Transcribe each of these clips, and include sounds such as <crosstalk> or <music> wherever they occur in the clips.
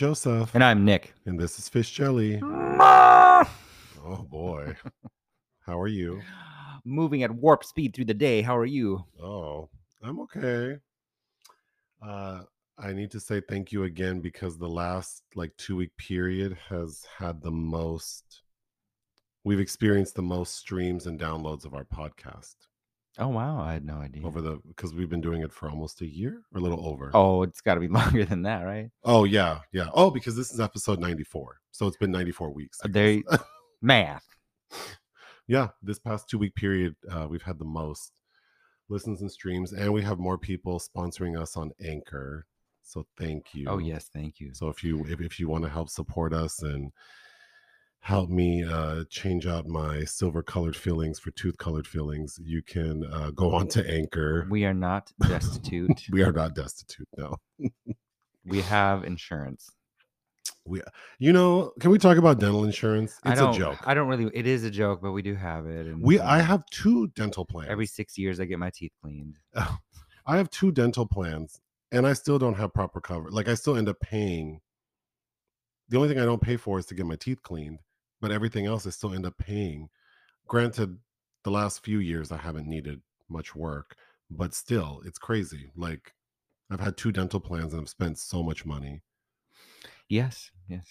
Joseph, And I'm Nick. and this is Fish Jelly. <laughs> Oh boy, how are you? Moving at warp speed through the day. How are you? Oh, I'm okay. Uh, I need to say thank you again because the last like two week period has had the most. We've experienced the most streams and downloads of our podcast Oh wow, I had no idea. over the because we've been doing it for almost a year or a little over. Oh, it's got to be <laughs> longer than that, right? Oh yeah, yeah. Oh, because this is episode 94. So it's been 94 weeks. I Uh, There, math. <laughs> yeah, this past two week period, uh, we've had the most listens and streams, and we have more people sponsoring us on Anchor. So thank you. Oh yes, thank you. So if you if, if you want to help support us and help me uh, change out my silver colored fillings for tooth colored fillings, you can uh, go on to Anchor. We are not <laughs> destitute. We are not destitute. No. we have insurance. We, You know, can we talk about dental insurance? It's a joke. I don't really. It is a joke, but we do have it. And we I have two dental plans. every six years I get my teeth cleaned. I have two dental plans and I still don't have proper cover. Like I still end up paying. The only thing I don't pay for is to get my teeth cleaned, but everything else I still end up paying. Granted, the last few years I haven't needed much work, but still, it's crazy. Like I've had two dental plans and I've spent so much money. Yes, yes.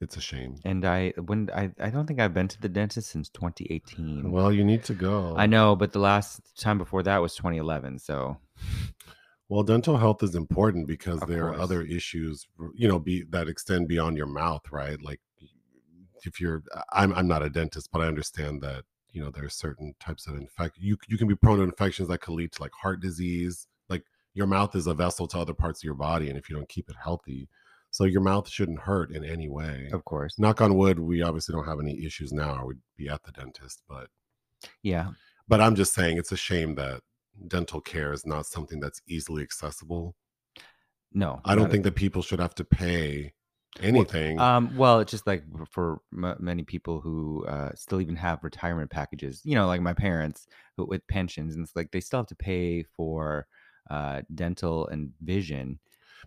It's a shame. And I when I I don't think I've been to the dentist since 2018. Well, you need to go. I know, but the last time before that was 2011. So Well, dental health is important because Of there are other issues, you know, be that extend beyond your mouth, right? Like if you're uh, I'm I'm not a dentist, but I understand that, you know, there are certain types of infect you you can be prone to infections that could lead to like heart disease. Like your mouth is a vessel to other parts of your body and if you don't keep it healthy, so your mouth shouldn't hurt in any way. of course, Knock on wood, we obviously don't have any issues now or we'd be at the dentist, but yeah. but I'm just saying it's a shame that dental care is not something that's easily accessible. No, I don't think that people should have to pay anything. Um, well, it's just like for m- many people who uh, still even have retirement packages, you know, like my parents who, with pensions, and it's like they still have to pay for uh, dental and vision.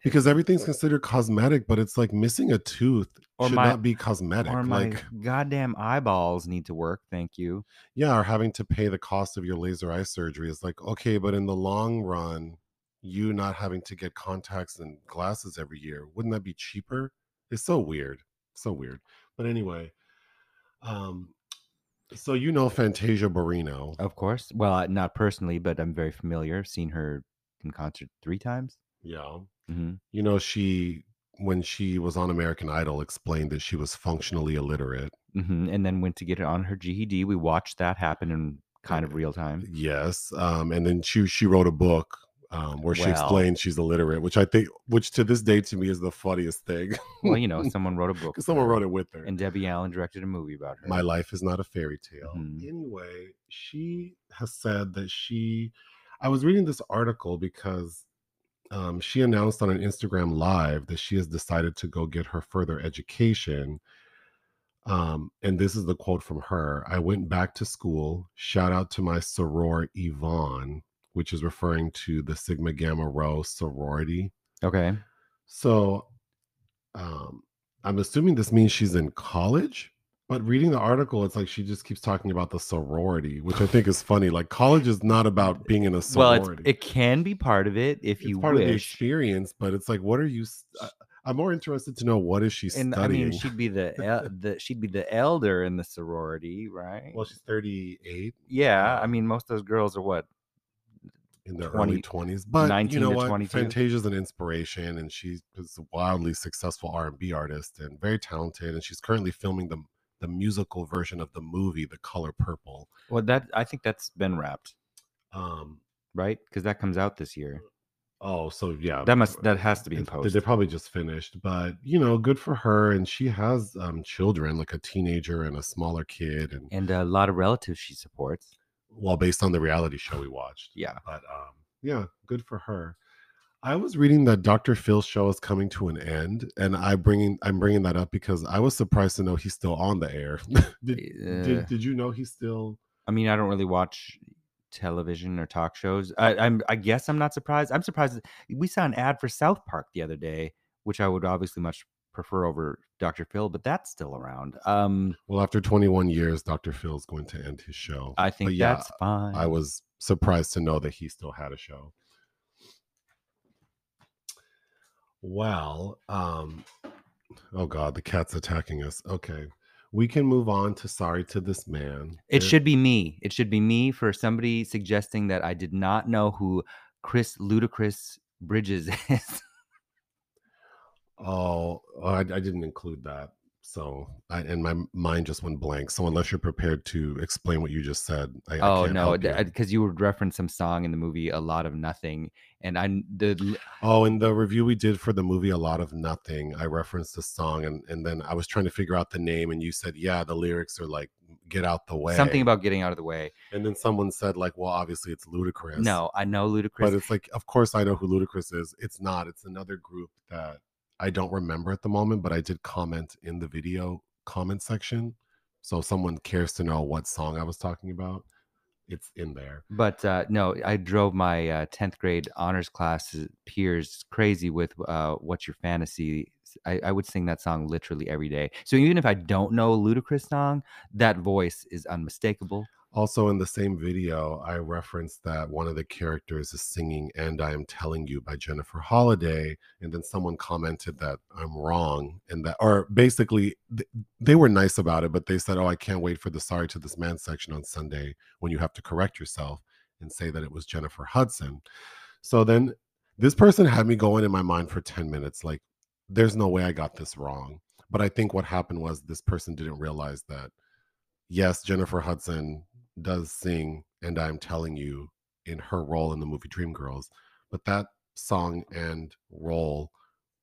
because everything's considered cosmetic, but it's like missing a tooth Or should my- not be cosmetic. Or my Like, goddamn eyeballs need to work. Thank you. yeah, or having to pay the cost of your laser eye surgery is like, okay, but in the long run, you not having to get contacts and glasses every year, wouldn't that be cheaper? It's so weird. So weird. But anyway, um, so you know Fantasia Barrino. Of course. Well, not personally, but I'm very familiar. I've seen her in concert three times. Yeah. hmm You know, she when she was on American Idol explained that she was functionally illiterate. hmm And then went to get it on her GED. We watched that happen in kind of real time. Yes. Um, and then she she wrote a book um, where she Well. explained she's illiterate, which I think, which to this day to me is the funniest thing. Well, <laughs> you know, someone wrote a book. someone wrote it with her. And Debbie Allen directed a movie about her. My life is not a fairy tale. Mhm. Anyway, she has said that she. I was reading this article because um, she announced on an Instagram live that she has decided to go get her further education. Um, and this is the quote from her I went back to school. Shout out to my soror Yvonne, which is referring to the Sigma Gamma Rho sorority. Okay. So um, I'm assuming this means she's in college. But reading the article, it's like she just keeps talking about the sorority, which I think is funny. Like college is not about being in a sorority. Well, it can be part of it if It's you part of the experience, but it's like, what are you? I'm more interested to know what is she and I mean, she'd be the, el- the she'd be the elder in the sorority, right? well, she's 38 yeah. I mean, most of those girls are what? In their 20 early 20s, but you 19 know what? 22. Fantasia's an inspiration, and she's a wildly successful R&B artist and very talented. And she's currently filming the the musical version of the movie, The Color Purple. Well, that I think that's been wrapped, Um, right? Because that comes out this year. Oh, so yeah, That must that has to be in post. They probably just finished, but you know, good for her. And she has um children, like a teenager and a smaller kid, and and a lot of relatives she supports. Well, based on the reality show we watched. Yeah. But um, yeah, good for her. I was reading that Dr. Phil's show is coming to an end, and I bringing I'm bringing that up because I was surprised to know he's still on the air. <laughs> did, Uh, did did you know he's still? I mean, I don't really watch television or talk shows. I, I'm I guess I'm not surprised. I'm surprised we saw an ad for South Park the other day, which I would obviously much prefer over Dr. Phil, but that's still around. Um, Well, after 21 years, Dr. Phil's going to end his show. I think But yeah, that's fine. I was surprised to know that he still had a show. Well, um, oh God, the cat's attacking us. Okay. We can move on to Sorry to This Man. It There- should be me. It should be me for somebody suggesting that I did not know who Chris Ludacris Bridges <laughs> is. Oh, oh, I, I didn't include that. So, I, and my mind just went blank. So, unless you're prepared to explain what you just said, I, I oh can't no, help you. because you would reference some song in the movie "A Lot of Nothing," and I the Oh, in the review we did for the movie A Lot of Nothing, I referenced the song and, and then I was trying to figure out the name and you said, Yeah, the lyrics are like get out the way. something about getting out of the way. and then someone said, like, well, obviously it's Ludacris. No, I know Ludacris. But it's like, of course I know who Ludacris is. It's not. It's another group that I don't remember at the moment, but I did comment in the video comment section. So if someone cares to know what song I was talking about, it's in there. But uh, no, I drove my uh, 10th grade honors class peers crazy with uh, What's Your Fantasy. I, I would sing that song literally every day. So even if I don't know a Ludacris song, that voice is unmistakable. Also, in the same video, I referenced that one of the characters is singing And I Am Telling You by Jennifer Holliday. And then someone commented that I'm wrong. And that, or basically, th- they were nice about it, but they said, Oh, I can't wait for the Sorry to This Man section on Sunday when you have to correct yourself and say that it was Jennifer Hudson. So then this person had me going in my mind for 10 minutes like, there's no way I got this wrong. But I think what happened was this person didn't realize that, yes, Jennifer Hudson does sing and i'm telling you in her role in the movie dreamgirls but that song and role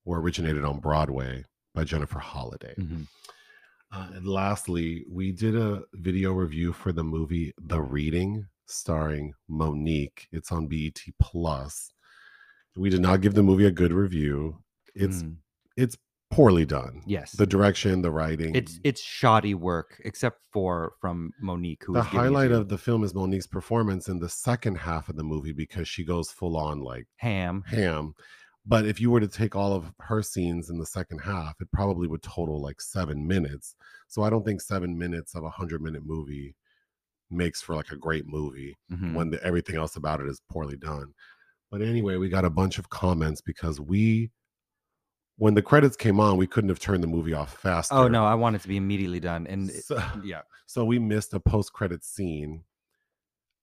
were originated on broadway by jennifer holliday. Mhm. uh, and lastly we did a video review for the movie the reading starring Mo'Nique. It's on bet plus. We did not give the movie a good review. It's Mm, it's poorly done yes. the direction the writing it's it's shoddy work, except for from Mo'Nique, who the was giving it highlight of the film is Mo'Nique's performance in the second half of the movie because she goes full on like Ham. ham. But if you were to take all of her scenes in the second half, it probably would total like seven minutes. So I don't think seven minutes of a hundred minute movie makes for like a great movie Mhm. when the, everything else about it is poorly done. But anyway, we got a bunch of comments because we, when the credits came on, we couldn't have turned the movie off faster. Oh no, I want it to be immediately done, and it- <laughs> yeah, so we missed a post-credit scene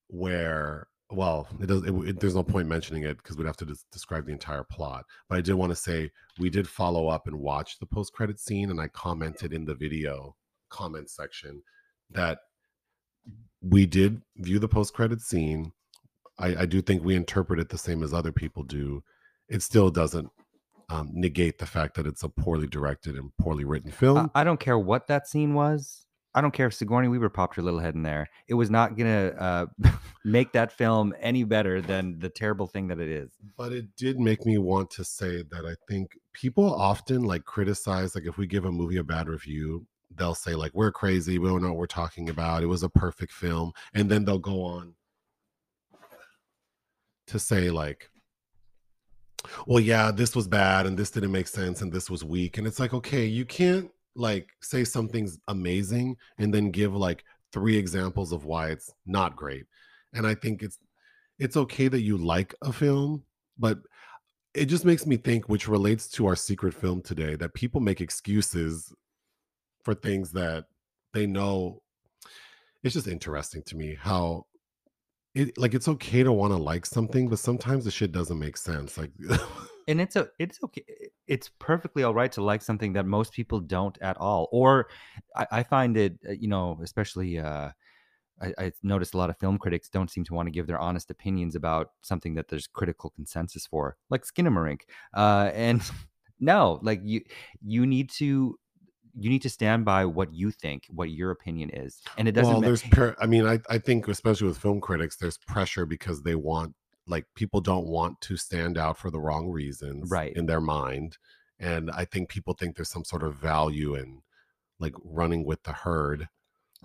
where well it does it, it- there's no point mentioning it because we'd have to des- describe the entire plot but i did want to say we did follow up and watch the post-credit scene and i commented in the video comment section that we did view the post-credit scene. I, I do think we interpret it the same as other people do. It still doesn't um, negate the fact that it's a poorly directed and poorly written film I, I don't care what that scene was. I don't care if Sigourney Weaver popped her little head in there. It was not gonna uh, <laughs> make that film any better than the terrible thing that it is. but it did make me want to say that I think people often like criticize, like if we give a movie a bad review, they'll say like we're crazy, we don't know what we're talking about. It was a perfect film, and then they'll go on to say like, well, yeah, this was bad, and this didn't make sense, and this was weak, and it's like, okay, you can't like say something's amazing and then give like three examples of why it's not great. And I think it's it's okay that you like a film, but it just makes me think, which relates to our secret film today, that people make excuses for things that they know. It's just interesting to me how it like it's okay to want to like something, but sometimes the shit doesn't make sense. Like <laughs> And it's a it's okay. It's perfectly all right to like something that most people don't at all. Or I, I find it, uh, you know, especially uh, I, I noticed a lot of film critics don't seem to want to give their honest opinions about something that there's critical consensus for, like Skinamarink. Uh, and <laughs> no, like you you need to you need to stand by what you think, what your opinion is, and it doesn't. well, there's per- I mean, I, I think especially with film critics, there's pressure because they want like people don't want to stand out for the wrong reasons Right. in their mind. And I think people think there's some sort of value in like running with the herd.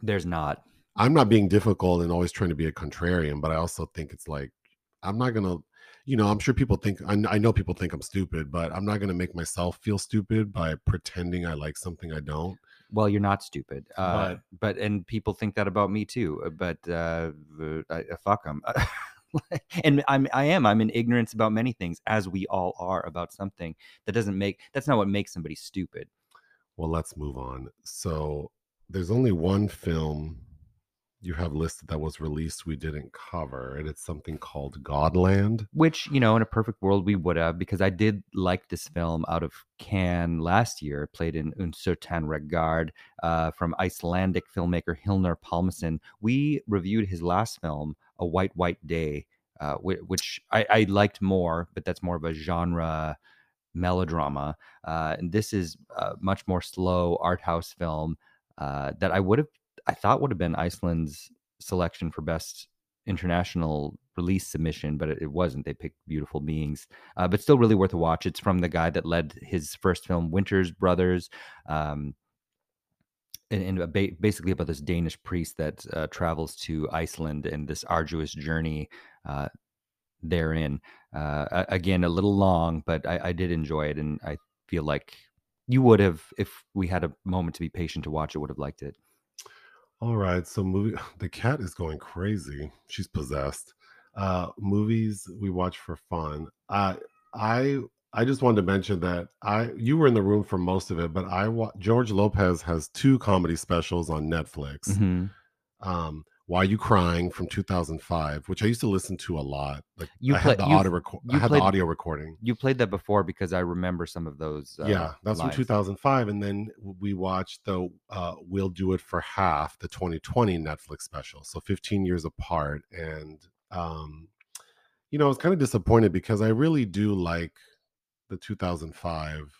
there's not. I'm not being difficult and always trying to be a contrarian, but I also think it's like I'm not gonna you know, I'm sure people think I, I know people think I'm stupid, but I'm not going to make myself feel stupid by pretending I like something I don't. Well, you're not stupid, uh, But- but and people think that about me too. uh, But uh, I, uh, fuck them. <laughs> and I'm I am I'm in ignorance about many things, as we all are about something. That doesn't make that's not what makes somebody stupid. Well, let's move on. So, there's only one film you have listed that was released we didn't cover, and it's something called Godland. Which you know, in a perfect world, we would have because I did like this film out of Cannes last year. Played in Un Certain Regard uh, from Icelandic filmmaker Hlynur Palmason. We reviewed his last film, A White White Day, uh, which I, I liked more, but that's more of a genre melodrama. Uh, and this is a much more slow art house film uh, that I would have, I thought would have been Iceland's selection for best international release submission, but it, wasn't. They picked Beautiful Beings, uh, but still really worth a watch. It's from the guy that led his first film, Winters Brothers. Um, and, and ba- basically about this Danish priest that uh, travels to Iceland and this arduous journey uh, therein. Uh, again, a little long, but I, I did enjoy it, and I feel like you would have, if we had a moment to be patient to watch it, would have liked it. All right, so movie <sighs> the cat is going crazy. She's possessed. Uh movies we watch for fun. Uh I I just wanted to mention that I you were in the room for most of it, but I wa- George Lopez has two comedy specials on Netflix. Mhm. Um Why are You Crying from 2005, which I used to listen to a lot. Like You I play- had the audio record I had played- the audio recording. You played that before because I remember some of those. Uh, yeah, that's from 2005 and then we watched the uh We'll Do It for Half, the 2020 Netflix special. So 15 years apart and um you know, I was kind of disappointed because I really do like the 2005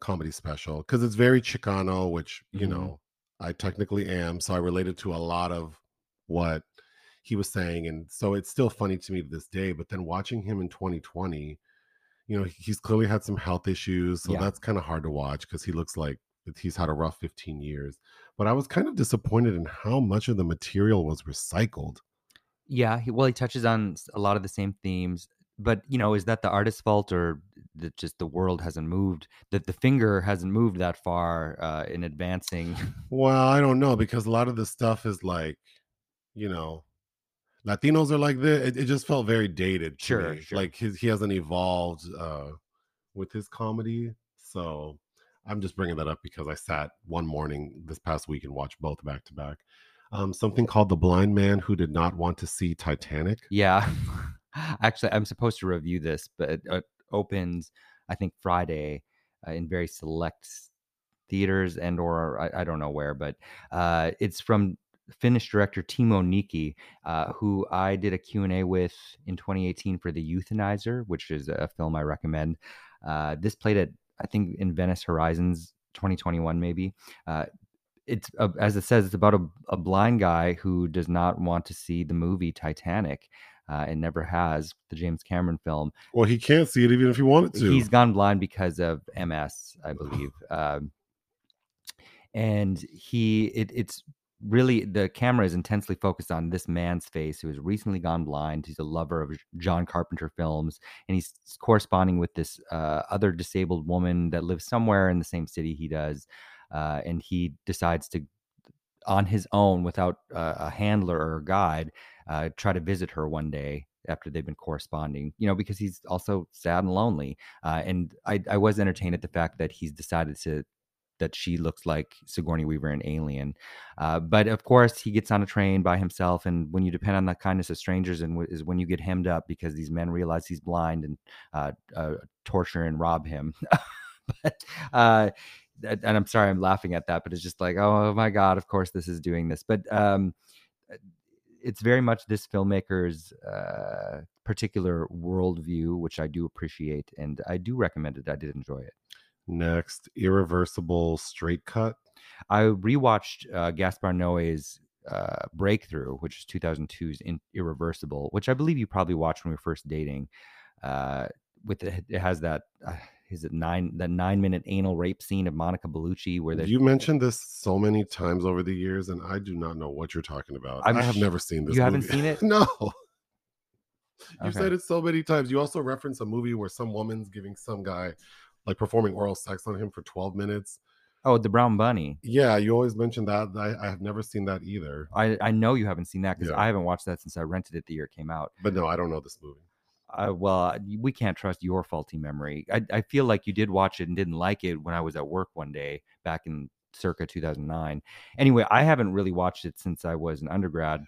comedy special cuz it's very Chicano, which, you Mhm. know, I technically am, so I related to a lot of what he was saying and so it's still funny to me to this day, but then watching him in 2020 you know, he's clearly had some health issues, so Yeah. that's kind of hard to watch because he looks like he's had a rough 15 years. But I was kind of disappointed in how much of the material was recycled. Yeah, he, well, he touches on a lot of the same themes, but you know, is that the artist's fault or that just the world hasn't moved? That the finger hasn't moved that far uh, in advancing? Well, I don't know because a lot of the stuff is like, you know, Latinos are like this. It, it just felt very dated. To Sure, sure. Like his, he hasn't evolved uh, with his comedy. So I'm just bringing that up because I sat one morning this past week and watched both back to back. Um, something called The Blind Man Who Did Not Want to See Titanic. yeah, <laughs> actually, I'm supposed to review this, but it, it opens, I think, Friday uh, in very select theaters and or I, I don't know where, but uh, it's from Finnish director Teemu Nikki, uh, who I did a Q&A with in 2018 for The Euthanizer, which is a film I recommend. Uh, this played at, I think, in Venice Horizons 2021, maybe. Uh, it's as it says, it's about a, a blind guy who does not want to see the movie Titanic, uh, and never has the James Cameron film. Well, he can't see it even if he wanted to. He's gone blind because of MS, I believe. <sighs> um, and he, it, it's really the camera is intensely focused on this man's face who has recently gone blind. He's a lover of John Carpenter films, and he's corresponding with this uh, other disabled woman that lives somewhere in the same city he does. Uh, and he decides to, on his own, without uh, a handler or a guide, uh, try to visit her one day after they've been corresponding, you know, because he's also sad and lonely. Uh, and I, I was entertained at the fact that he's decided to that she looks like Sigourney Weaver in Alien. Uh, but of course, he gets on a train by himself, and when you depend on the kindness of strangers, and w- is when you get hemmed up because these men realize he's blind and uh, uh, torture and rob him. <laughs> but uh, and I'm sorry I'm laughing at that, but it's just like, oh my god, of course this is doing this. But um, it's very much this filmmaker's uh, particular worldview, which I do appreciate, and I do recommend it. I did enjoy it. Next, Irreversible Straight Cut. I rewatched uh, Gaspar Noé's uh, Breakthrough, which is 2002's in- Irreversible, which I believe you probably watched when we were first dating. Uh, with the, it has that uh, is it nine that nine minute anal rape scene of Monica Bellucci where they You mentioned this so many times over the years, and I do not know what you're talking about. I'm I have never seen this. you haven't seen it? <laughs> no. You Okay. said it so many times. You also reference a movie where some woman's giving some guy like performing oral sex on him for 12 minutes. Oh, the Brown Bunny. Yeah, you always mention that. I, I have never seen that either. I, I know you haven't seen that because Yeah. I haven't watched that since I rented it the year it came out. But no, I don't know this movie. Uh, well, we can't trust your faulty memory. I, I feel like you did watch it and didn't like it when I was at work one day back in circa 2009. Anyway, I haven't really watched it since I was an undergrad.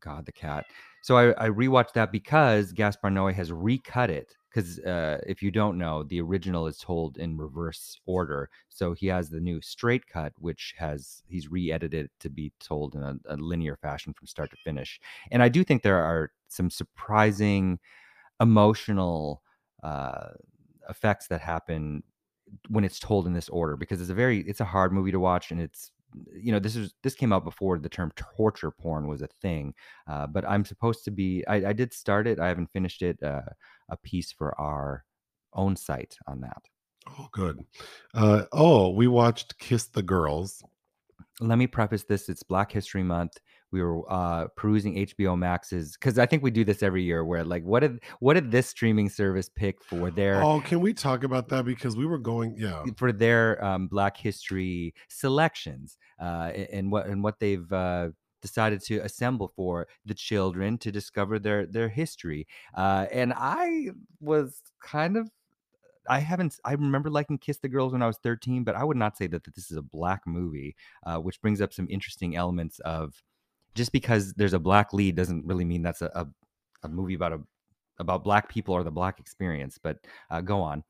God, the cat. So I, I rewatched that because Gaspar Noé has recut it. Because uh, if you don't know, the original is told in reverse order. So he has the new straight cut, which has he's re-edited it to be told in a, a linear fashion from start to finish. And I do think there are some surprising emotional uh, effects that happen when it's told in this order because it's a very it's a hard movie to watch and it's you know this is this came out before the term torture porn was a thing uh, but i'm supposed to be I, I did start it i haven't finished it uh, a piece for our own site on that Oh, good. Uh, oh, we watched Kiss the Girls. let me preface this it's black history month we were uh perusing hbo max's because i think we do this every year where like what did what did this streaming service pick for their Oh, can we talk about that? Because we were going, yeah. for their um, Black History selections uh, and what and what they've uh, decided to assemble for the children to discover their their history. Uh, and I was kind of. I haven't. I remember liking Kiss the Girls when I was 13, but I would not say that, that this is a black movie, uh, which brings up some interesting elements of just because there's a black lead doesn't really mean that's a, a, a movie about a about black people or the black experience. But uh, go on.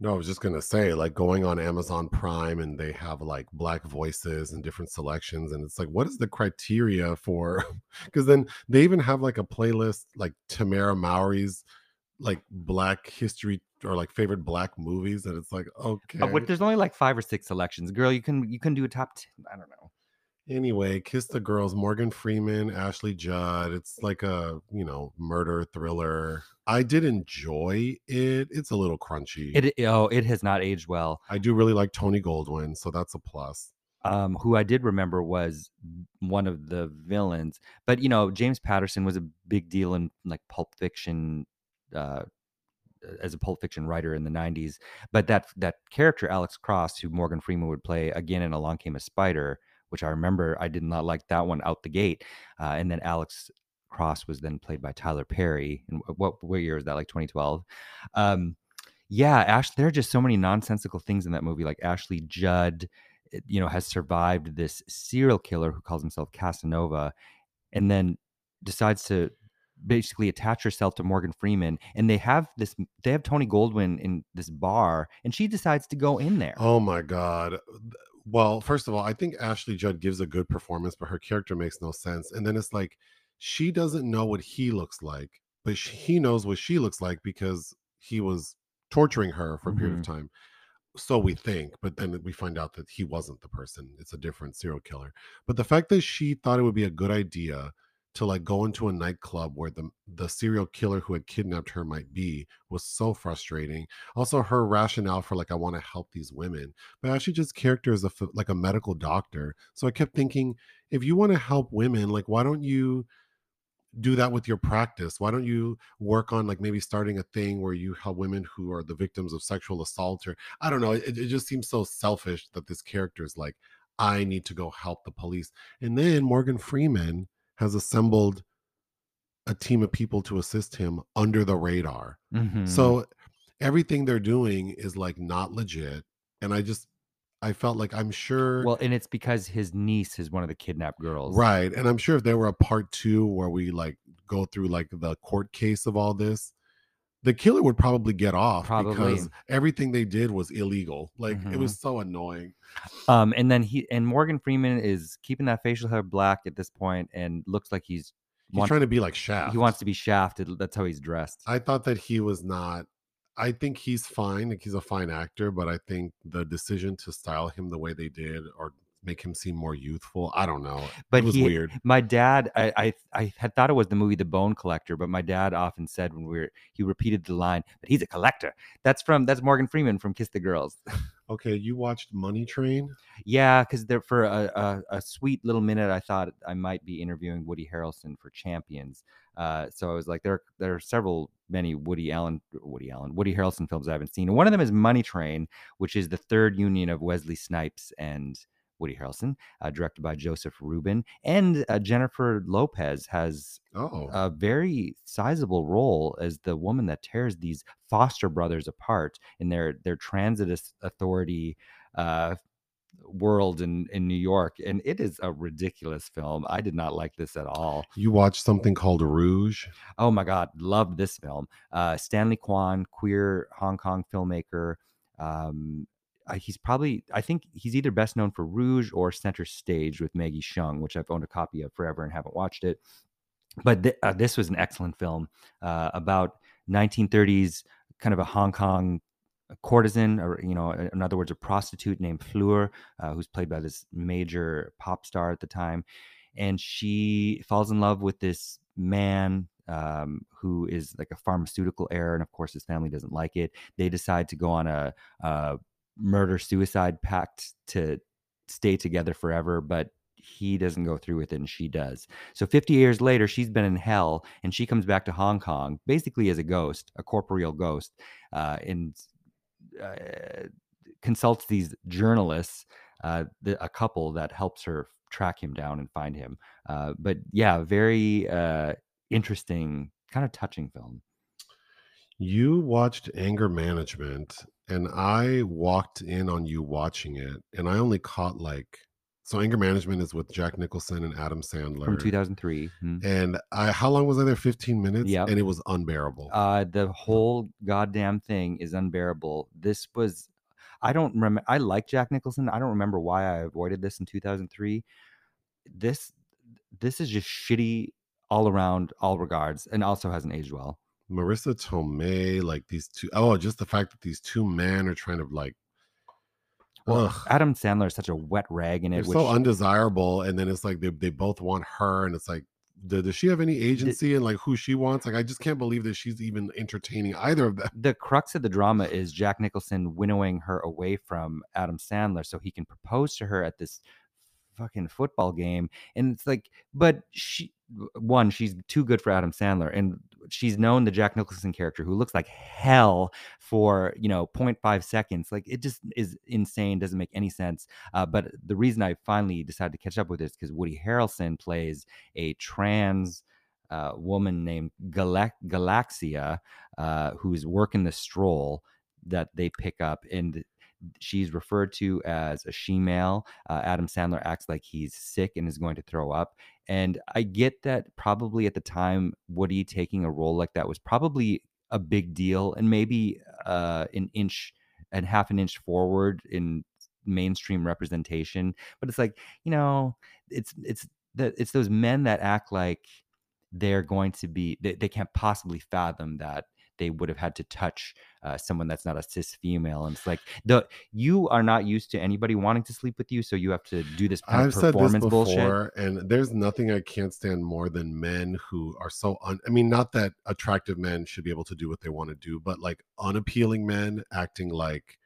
No, I was just gonna say, like going on Amazon Prime and they have like black voices and different selections, and it's like, what is the criteria for? <laughs> Because then they even have like a playlist, like Tamera Mowry's like Black History or like favorite Black movies, and it's like, okay. Uh, what, there's only like five or six selections. Girl, you can you can do a top. 10, I don't know. Anyway, Kiss the Girls, Morgan Freeman, Ashley Judd. It's like a, you know, murder thriller. I did enjoy it. It's a little crunchy. It oh, it has not aged well. I do really like Tony Goldwyn, so that's a plus. Um, who I did remember was one of the villains, but you know James Patterson was a big deal in like Pulp Fiction, uh, as a Pulp Fiction writer in the '90s. But that that character Alex Cross, who Morgan Freeman would play again in Along Came a Spider, which I remember I did not like that one out the gate, uh, and then Alex Cross was then played by Tyler Perry. And what what year was that? Like 2012. Um, yeah, Ash. There are just so many nonsensical things in that movie, like Ashley Judd eh, you know has survived this serial killer who calls himself Casanova and then decides to basically attach herself to Morgan Freeman and they have this they have Tony Goldwyn in this bar and she decides to go in there. Oh my god. Well, first of all, I think Ashley Judd gives a good performance, but her character makes no sense. And then it's like she doesn't know what he looks like, but she, he knows what she looks like because he was torturing her for a period of mm-hmm. time. So we think, but then we find out that he wasn't the person. It's a different serial killer. But the fact that she thought it would be a good idea to like go into a nightclub where the the serial killer who had kidnapped her might be was so frustrating. Also, her rationale for like I want to help these women, but actually just character is a like a medical doctor. So I kept thinking, if you want to help women, like why don't you do that with your practice? Why don't you work on like maybe starting a thing where you help women who are the victims of sexual assault or I don't know. It, it just seems so selfish that this character is like, I need to go help the police. And then Morgan Freeman has assembled a team of people to assist him under the radar. Mhm. So everything they're doing is like not legit. And I just I felt like I'm sure well, and it's because his niece is one of the kidnapped girls. Right. And I'm sure if there were a part two where we like go through like the court case of all this, the killer would probably get off Probably. because everything they did was illegal. Like it Mhm. was so annoying. Um, and then he and Morgan Freeman is keeping that facial hair black at this point and looks like he's He's wants- trying to be like Shaft. he wants to be shafted. That's how he's dressed. I thought that he was not. I think he's fine. Like he's a fine actor, but I think the decision to style him the way they did, or make him seem more youthful. I don't know. But it was he- weird. My dad, I, I I had thought it was the movie The Bone Collector, but my dad often said when we were he repeated the line but he's a collector. That's from that's Morgan Freeman from Kiss the Girls. <laughs> Okay, you watched Money Train? Yeah, because there for a, a, a sweet little minute, I thought I might be interviewing Woody Harrelson for Champions. Uh, so I was like, there there are several many Woody Allen Woody Allen Woody Harrelson films I haven't seen. And one of them is Money Train, which is the third union of Wesley Snipes and Woody Harrelson, uh, directed by Joseph Ruben, and uh, Jennifer Lopez has Oh, a very sizable role as the woman that tears these foster brothers apart in their their transit authority uh, world in in New York, and it is a ridiculous film. I did not like this at all. you watched something called Rouge? Oh my god, loved this film. Uh, Stanley Kwan, queer Hong Kong filmmaker. Um, He's probably I think he's either best known for Rouge or Center Stage with Maggie Cheung, which I've owned a copy of forever and haven't watched it. But th- uh, this was an excellent film uh, about 1930s kind of a Hong Kong courtesan, or you know, in other words, a prostitute named Fleur, uh, who's played by this major pop star at the time, and she falls in love with this man um, who is like a pharmaceutical heir, and of course, his family doesn't like it. They decide to go on a, a murder suicide pact to stay together forever, but he doesn't go through with it and she does. So 50 years later, she's been in hell and she comes back to Hong Kong basically as a ghost, a corporeal ghost, uh, and uh, consults these journalists, uh, the, a couple that helps her track him down and find him. Uh, but yeah, very uh, interesting, kind of touching film. You watched Anger Management, and I walked in on you watching it, and I only caught like so. Anger Management is with Jack Nicholson and Adam Sandler. From 2003. Hmm. And I, how long was I there? Fifteen minutes. Yeah, and it was unbearable. Uh, the whole goddamn thing is unbearable. This was, I don't remember. I like Jack Nicholson. I don't remember why I avoided this in 2003. This, this is just shitty all around, all regards, and also hasn't aged well. Marisa Tomei, like these two oh just the fact that these two men are trying to like, Well, ugh, Adam Sandler is such a wet rag in they're it. Which, so undesirable, and then it's like they they both want her, and it's like. do- Does she have any agency and like who she wants? Like, I just can't believe that she's even entertaining either of them. the crux of the drama is Jack Nicholson winnowing her away from Adam Sandler so he can propose to her at this fucking football game. And it's like, but she, one, she's too good for Adam Sandler. And she's known the Jack Nicholson character who looks like hell for, you know, 0.5 seconds. Like it just is insane, doesn't make any sense. Uh, but the reason I finally decided to catch up with this because Woody Harrelson plays a trans uh, woman named Galax- Galaxia, uh, who's working the stroll that they pick up, and she's referred to as a she-male. Uh, Adam Sandler acts like he's sick and is going to throw up, and I get that probably at the time Woody taking a role like that was probably a big deal, and maybe uh, an inch and half an inch forward in mainstream representation. But it's like you know, it's it's that it's those men that act like they're going to be they, they can't possibly fathom that they would have had to touch uh, someone that's not a cis female and it's like the you are not used to anybody wanting to sleep with you so you have to do this kind I've of performance bullshit and there's nothing I can't stand more than men who are so un. I mean, not that attractive men should be able to do what they want to do, but like unappealing men acting like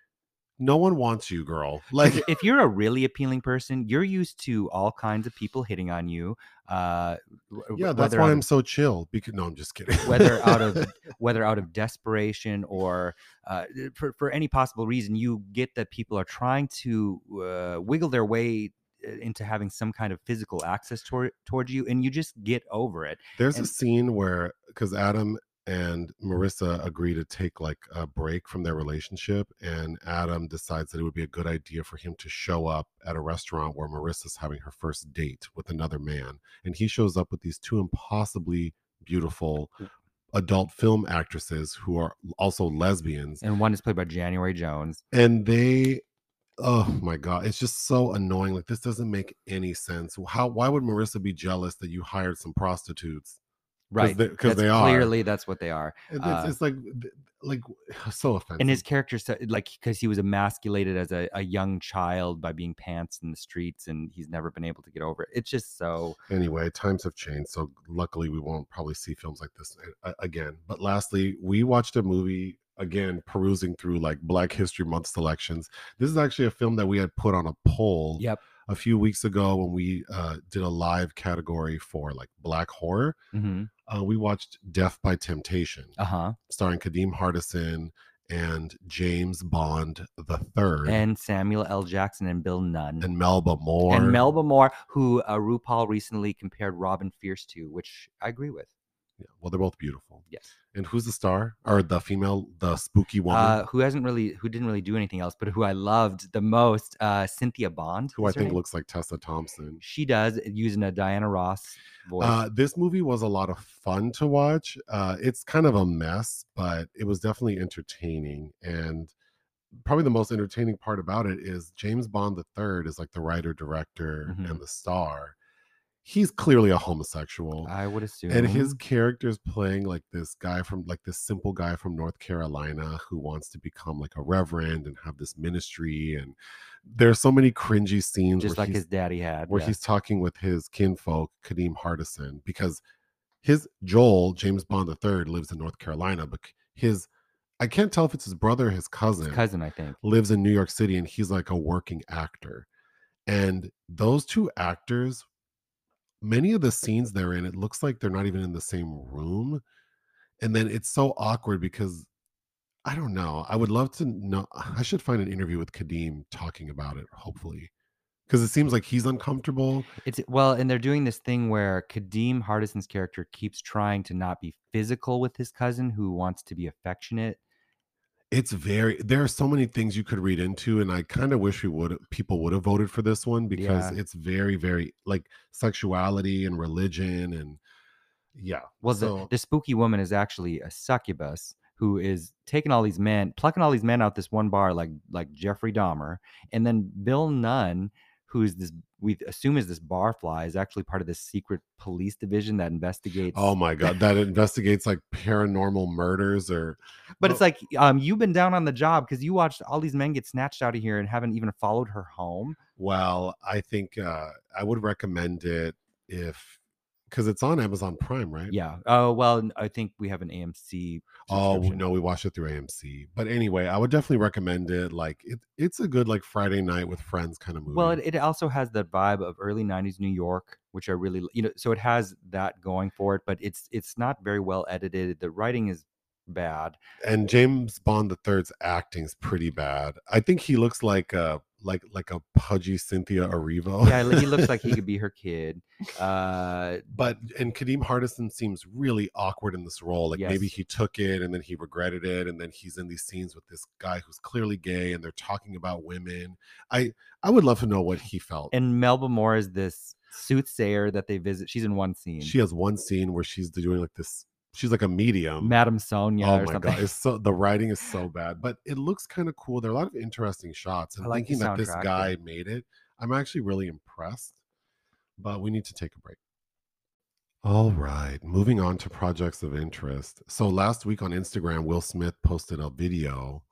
no one wants you, girl. Like, if, you're a really appealing person you're used to all kinds of people hitting on you uh yeah, that's why out I'm so chill. Because no, I'm just kidding. whether out of <laughs> whether out of desperation or uh, for for any possible reason, you get that people are trying to uh, wiggle their way uh, into having some kind of physical access toward towards you, and you just get over it. There's And- a scene where because Adam and Marisa agree to take like a break from their relationship, and Adam decides that it would be a good idea for him to show up at a restaurant where Marisa's having her first date with another man, and he shows up with these two impossibly beautiful adult film actresses who are also lesbians, And one is played by January Jones. and they. Oh my god, it's just so annoying. Like this doesn't make any sense. How why would Marisa be jealous that you hired some prostitutes? Right, 'cause That's they are. clearly that's what they are. It's, Uh, it's like like <sighs> so offensive. and his character like because he was emasculated as a, a young child by being pants in the streets and he's never been able to get over it it's just so anyway, times have changed, so luckily we won't probably see films like this again. But lastly, we watched a movie again, perusing through like Black History Month selections. This is actually a film that we had put on a poll yep a few weeks ago when we uh, did a live category for like Black horror. hmm Uh, we watched Def by Temptation, uh-huh. starring Kadeem Hardison and James Bond the Third. And samuel l. Jackson and bill nunn. And Melba Moore. and melba moore who uh, rupaul recently compared robin fierce to which i agree with. Yeah, well, they're both beautiful. yes And who's the star or the female, the spooky woman? uh, who hasn't really who didn't really do anything else but who i loved the most uh, cynthia bond who I think name? looks like Tessa Thompson. she does using a diana ross voice Uh, this movie was a lot of fun to watch. Uh, it's kind of a mess, but it was definitely entertaining. And probably the most entertaining part about it is James Bond the third is like the writer, director, Mhm. and the star. He's clearly a homosexual. i would assume and his character is playing like this guy from like this simple guy from North Carolina who wants to become like a reverend and have this ministry. And there's so many cringy scenes just like his daddy had where yeah. he's talking with his kinfolk, Kadeem Hardison, because his Joel, James Bond III, lives in North Carolina, but his I can't tell if it's his brother or his cousin, his cousin i think lives in New York City and he's like a working actor. And those two actors, many of the scenes they're in, it looks like they're not even in the same room. And then it's so awkward because I don't know. I would love to know. I should find an interview with Kadeem talking about it, hopefully. Because it seems like he's uncomfortable. It's well, and they're doing this thing where Kadeem Hardison's character keeps trying to not be physical with his cousin who wants to be affectionate. It's very there are so many things you could read into, and I kind of wish we would people would have voted for this one because Yeah. it's very, very like sexuality and religion and yeah. Well, so, the, the spooky woman is actually a succubus who is taking all these men, plucking all these men out this one bar, like like Jeffrey Dahmer, and then Bill Nunn, who's this we assume is this barfly, is actually part of this secret police division that investigates. oh my god, that investigates like paranormal murders or But it's like um, you've been down on the job because you watched all these men get snatched out of here and haven't even followed her home. well, I think uh I would recommend it if because it's on Amazon Prime, right? Yeah. Oh well, I think we have an AMC. Oh no, we watched it through AMC. But anyway, I would definitely recommend it. Like it, it's a good like Friday night with friends kind of movie. Well, it, it also has that vibe of early '90s New York, which I really, you know, so it has that going for it. But it's it's not very well edited. The writing is bad. and James Bond the Third's acting is pretty bad. I think he looks like a like like a pudgy Cynthia Erivo. Yeah, he looks like he could <laughs> be her kid. Uh, but and Kadeem Hardison seems really awkward in this role. Like maybe he took it and then he regretted it, and then he's in these scenes with this guy who's clearly gay, and they're talking about women. I I would love to know what he felt. and Melba Moore is this soothsayer that they visit. She's in one scene. she has one scene where she's doing like this. She's like a medium. Madame Sonia oh or my something. god, it's so the <laughs> writing is so bad, but it looks kind of cool. There are a lot of interesting shots, and I like thinking that this guy made it, I'm actually really impressed. But we need to take a break. All right, moving on to projects of interest. So last week on Instagram, Will Smith posted a video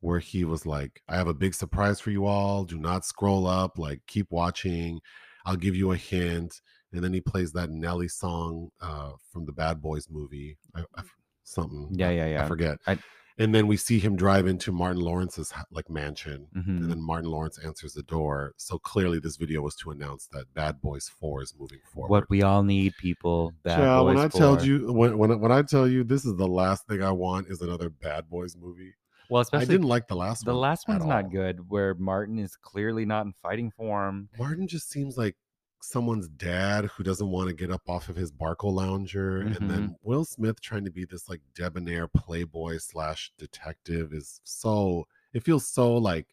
where he was like, "I have a big surprise for you all. Do not scroll up. Like, keep watching. I'll give you a hint." And then he plays that Nelly song uh, from the Bad Boys movie. I, I something. Yeah, yeah, yeah, I forget. I- and then we see him drive into Martin Lawrence's like mansion, Mhm. and then Martin Lawrence answers the door. So clearly, this video was to announce that Bad Boys Four is moving forward. What we all need, people. Bad Child, when I tell 4. you when, when when I tell you this is the last thing I want is another Bad Boys movie. well, especially I didn't like the last the one. The last one's not all. good. Where Martin is clearly not in fighting form. Martin just seems like someone's dad who doesn't want to get up off of his Barcalounger, and Mm-hmm. then Will Smith trying to be this like debonair playboy slash detective is so. It feels so like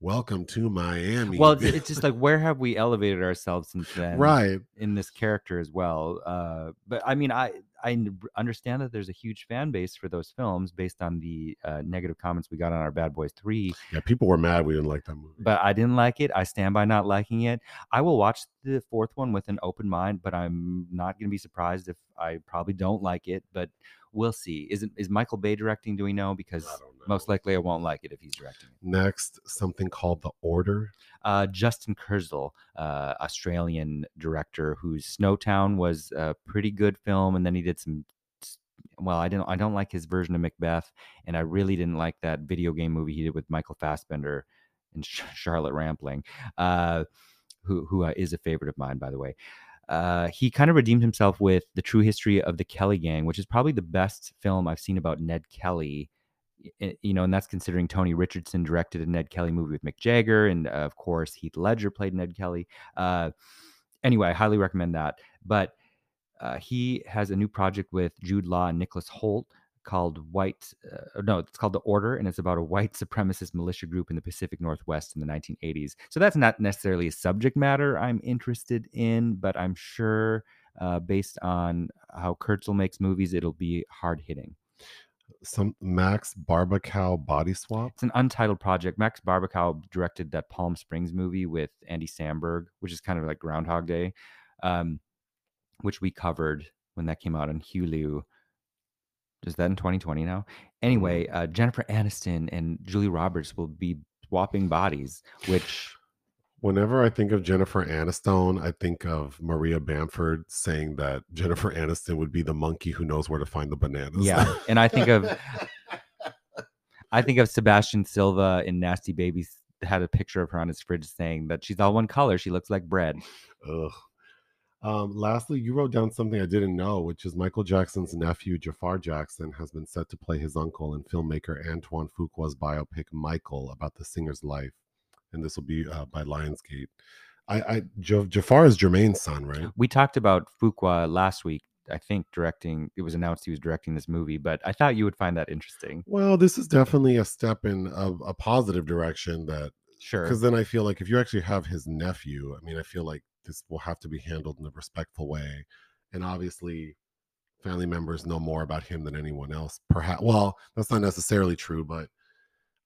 welcome to Miami. Well, <laughs> it's, it's just like where have we elevated ourselves since then? right. in this character as well. Uh, but I mean, I I understand that there's a huge fan base for those films based on the uh, negative comments we got on our Bad Boys Three. Yeah, people were mad we didn't like that movie. But I didn't like it. I stand by not liking it. I will watch the fourth one with an open mind, but I'm not going to be surprised if I probably don't like it. But we'll see. Is it is Michael Bay directing? Do we know? Because I don't know. most likely I won't like it if he's directing it. Next, something called The Order. uh, Justin Kurzel, uh, Australian director, whose Snowtown was a pretty good film, and then he did some. Well, I didn't. I don't like his version of Macbeth, and I really didn't like that video game movie he did with Michael Fassbender and Charlotte Rampling, uh, who who uh, is a favorite of mine, by the way. Uh, he kind of redeemed himself with the true history of the Kelly Gang, which is probably the best film I've seen about Ned Kelly you know, and that's considering Tony Richardson directed a Ned Kelly movie with Mick Jagger, and of course Heath Ledger played Ned Kelly. Uh, anyway, I highly recommend that. But uh, he has a new project with Jude Law and Nicholas Hoult called White. Uh, no, it's called The Order, and it's about a white supremacist militia group in the Pacific Northwest in the 1980s. So that's not necessarily a subject matter I'm interested in, but I'm sure. Uh, based on how Kurzel makes movies, it'll be hard hitting. Some Max Barbakow Body Swap. It's an untitled project. Max Barbakow directed that Palm Springs movie with Andy Samberg, which is kind of like Groundhog Day, um, which we covered when that came out on Hulu. Is that in 2020 now? Anyway, uh, Jennifer Aniston and Julie Roberts will be swapping bodies, which Whenever I think of Jennifer Aniston, I think of Maria Bamford saying that Jennifer Aniston would be the monkey who knows where to find the bananas. yeah. And I think of I think of Sebastian Silva in Nasty Babies had a picture of her on his fridge saying that she's all one color. She looks like bread. Ugh. Um, lastly, you wrote down something I didn't know, which is Michael Jackson's nephew, Jafar Jackson, has been set to play his uncle in filmmaker Antoine Fuqua's biopic Michael about the singer's life. And this will be uh, by Lionsgate. I, I Jafar is Jermaine's son, right? We talked about Fuqua last week. I think directing. It was announced he was directing this movie, but I thought you would find that interesting. Well, this is definitely a step in a, a positive direction that Sure. because then I feel like if you actually have his nephew, I mean, I feel like this will have to be handled in a respectful way. And obviously, family members know more about him than anyone else. Perhaps, well, that's not necessarily true, but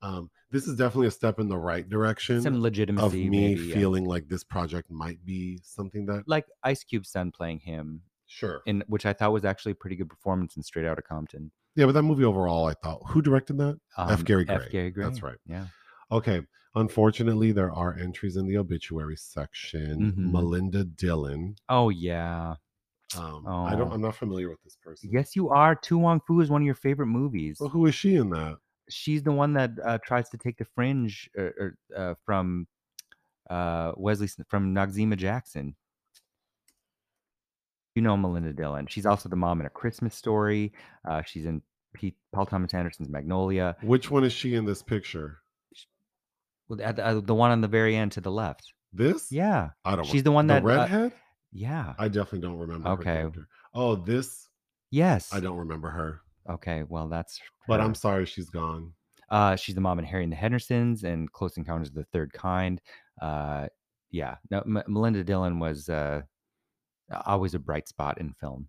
um, this is definitely a step in the right direction Some legitimacy of me maybe, yeah. feeling like this project might be something that, like Ice Cube's son playing him, sure. in which I thought was actually a pretty good performance in Straight Outta Compton. Yeah, but that movie overall, I thought, who directed that? F. Um, Gary Gray. F. Gary Gray. That's right. Yeah. Okay. Unfortunately, there are entries in the obituary section. Mhm. Melinda Dillon. Oh yeah. Um, I don't. Oh. I'm not familiar with this person. Yes, you are. To Wong Foo is one of your favorite movies. Well, who is she in that? She's the one that uh, tries to take the fringe er, er, uh, from uh, Wesley from Noxeema Jackson. You know Melinda Dillon. She's also the mom in A Christmas Story. Uh, she's in Pete, Paul Thomas Anderson's Magnolia. Which one is she in this picture? At the, uh, the one on the very end to the left. This? Yeah, I don't. she's the one the that. uh, redhead. yeah. I definitely don't remember. Okay. Oh, this. Yes. I don't remember her. Okay. Well, that's. But. I'm sorry, she's gone. Uh, she's the mom in Harry and the Hendersons and Close Encounters of the Third Kind. Uh, yeah, no, M- Melinda Dillon was uh, always a bright spot in film.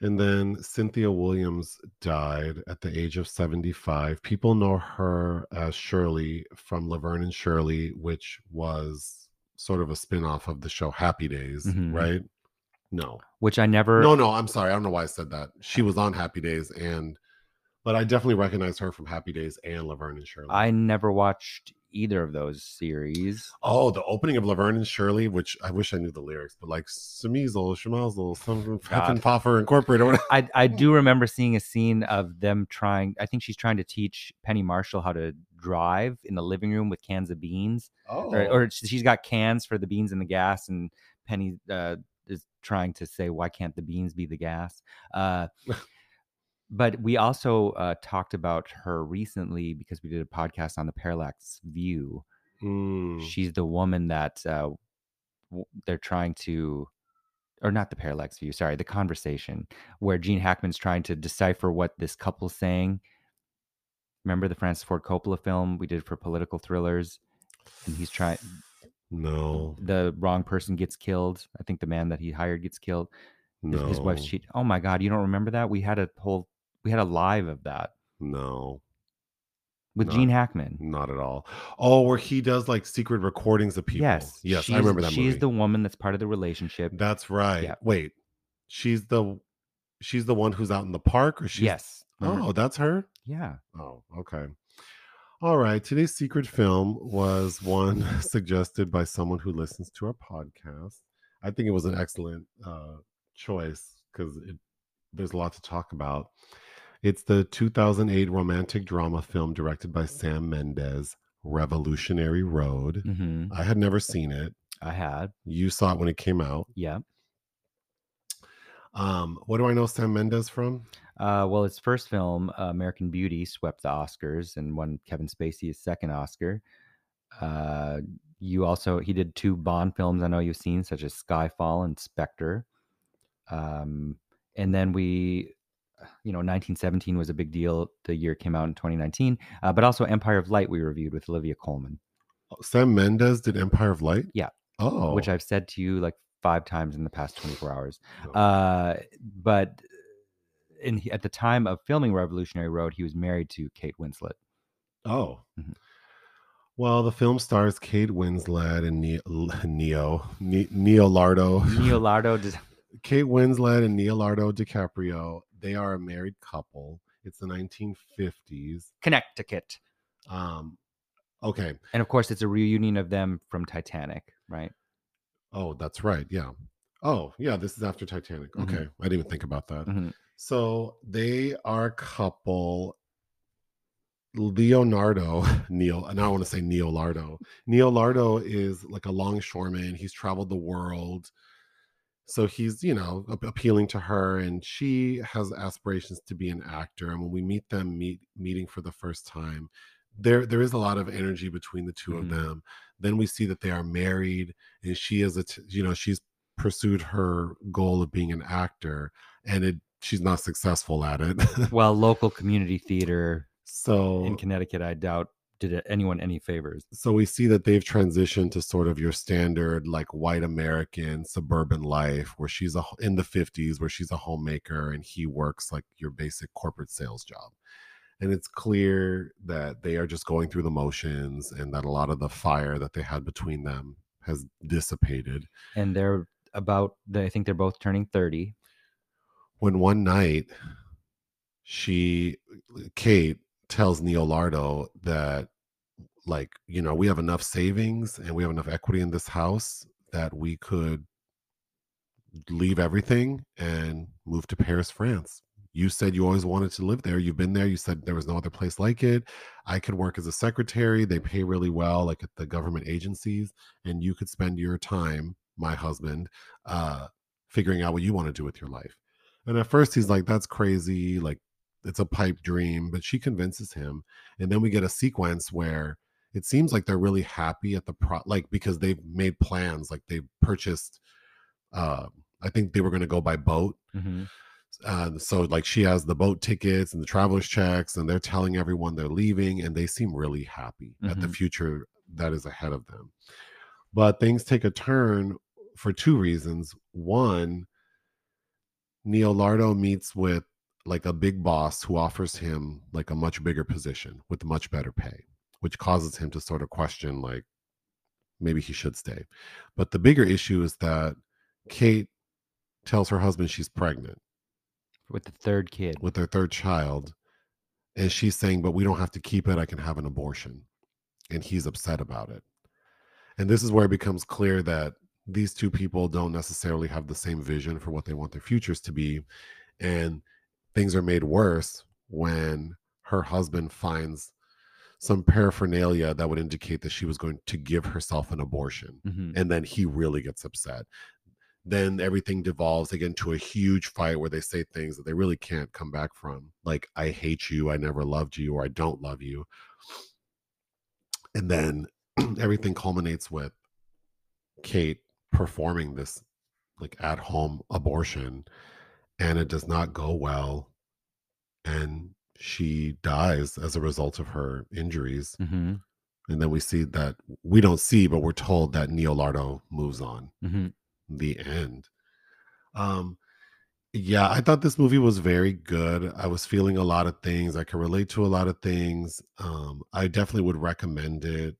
And then Cynthia Williams died at the age of 75. People know her as Shirley from Laverne and Shirley, which was sort of a spin-off of the show Happy Days, Mhm. right? No. Which I never. No, no, I'm sorry. I don't know why I said that. She was on Happy Days and but I definitely recognize her from Happy Days and Laverne and Shirley. I never watched either of those series. Oh, the opening of Laverne and Shirley, which I wish I knew the lyrics, but like Smeezel, Schmazel, some Pfeffen Pfeffer Incorporated. I I <laughs> do remember seeing a scene of them trying. I think she's trying to teach Penny Marshall how to drive in the living room with cans of beans, Oh, or, or she's got cans for the beans and the gas, and Penny uh, is trying to say, "Why can't the beans be the gas?" Uh, <laughs> but we also uh, talked about her recently because we did a podcast on the Parallax View. Mm. She's the woman that uh, w- they're trying to, or not the Parallax View. Sorry, the conversation where Gene Hackman's trying to decipher what this couple's saying. Remember the Francis Ford Coppola film we did for political thrillers, and he's trying. no. The wrong person gets killed. I think the man that he hired gets killed. His, his wife's No. cheat. Oh my god, you don't remember that? We had a whole we had a live of that No, with No. Gene Hackman. not at all. Oh, where he does like secret recordings of people. Yes, yes, I remember that She's movie. the woman that's part of the relationship. That's right. Yeah. Wait, she's the she's the one who's out in the park, or she's yes. Oh, that's her. Yeah. Oh, okay. All right. Today's secret film was one <laughs> suggested by someone who listens to our podcast. I think it was an excellent uh, choice because there's a lot to talk about. It's the 2008 romantic drama film directed by Sam Mendes, Revolutionary Road. hmm I had never seen it. I had. You saw it when it came out. Yeah. Um, what do I know Sam Mendes from? Uh, well, his first film, uh, American Beauty, swept the Oscars and won Kevin Spacey his second Oscar. Uh, you also he did two Bond films I know you've seen, such as Skyfall and Spectre. Um, and then we, you know, 1917 was a big deal. The year it came out in 2019, uh, but also Empire of Light we reviewed with Olivia Colman Sam Mendes did Empire of Light? Yeah. Oh. which I've said to you like five times in the past 24 hours. Oh. Uh, but in at the time of filming Revolutionary Road, he was married to Kate Winslet. Oh. Mhm. Well, the film stars Kate Winslet and Ne- Neo, ne- Leonardo, Leonardo does, <laughs> Kate Winslet and Leonardo DiCaprio. They are a married couple. It's the 1950s. Connecticut. Um, okay. And of course, it's a reunion of them from Titanic, right? Oh, that's right. Yeah. Oh, yeah. This is after Titanic. Mhm. Okay. I didn't even think about that. Mhm. So they are a couple. Leonardo <laughs> Neil, and I want to say Neolardo. Neolardo is like a longshoreman. He's traveled the world. So he's, you know, appealing to her, and she has aspirations to be an actor. And when we meet them, meet meeting for the first time, there there is a lot of energy between the 2 Mhm. of them. Then we see that they are married, and she is a, t- you know, she's pursued her goal of being an actor, and it she's not successful at it. Well, <laughs> local community theater so in Connecticut, I doubt did it anyone any favors. so we see that they've transitioned to sort of your standard like white american suburban life where she's a in the 50s where she's a homemaker and he works like your basic corporate sales job and it's clear that they are just going through the motions and that a lot of the fire that they had between them has dissipated And they're about, I think they're both turning 30. when one night she kate tells neolardo that like you know we have enough savings and we have enough equity in this house that we could leave everything and move to paris france. You said you always wanted to live there. You've been there. You said there was no other place like it. I could work as a secretary. They pay really well like at the government agencies and you could spend your time my husband uh figuring out what you want to do with your life. And at first he's like that's crazy. Like it's a pipe dream but she convinces him and then we get a sequence where it seems like they're really happy at the pro like because they've made plans like they've purchased uh i think they were going to go by boat. Hmm uh, so like she has the boat tickets and the traveler's checks and they're telling everyone they're leaving and they seem really happy at the Mhm. future that is ahead of them. But things take a turn for two reasons. One neolardo meets with like a big boss who offers him like a much bigger position with much better pay which causes him to sort of question like maybe he should stay. But the bigger issue is that kate tells her husband she's pregnant. With the third kid. with their third child. And she's saying but we don't have to keep it. I can have an abortion. And he's upset about it. And this is where it becomes clear that these two people don't necessarily have the same vision for what they want their futures to be. And things are made worse when her husband finds some paraphernalia that would indicate that she was going to give herself an abortion Mhm. and then he really gets upset then everything devolves again to a huge fight where they say things that they really can't come back from like i hate you i never loved you or i don't love you and then <clears throat> everything culminates with kate performing this like at home abortion and it does not go well and she dies as a result of her injuries Mhm. and then we see that we don't see but we're told that neolardo moves on Mhm. the end um Yeah, I thought this movie was very good. I was feeling a lot of things. I can relate to a lot of things. Um, I definitely would recommend it,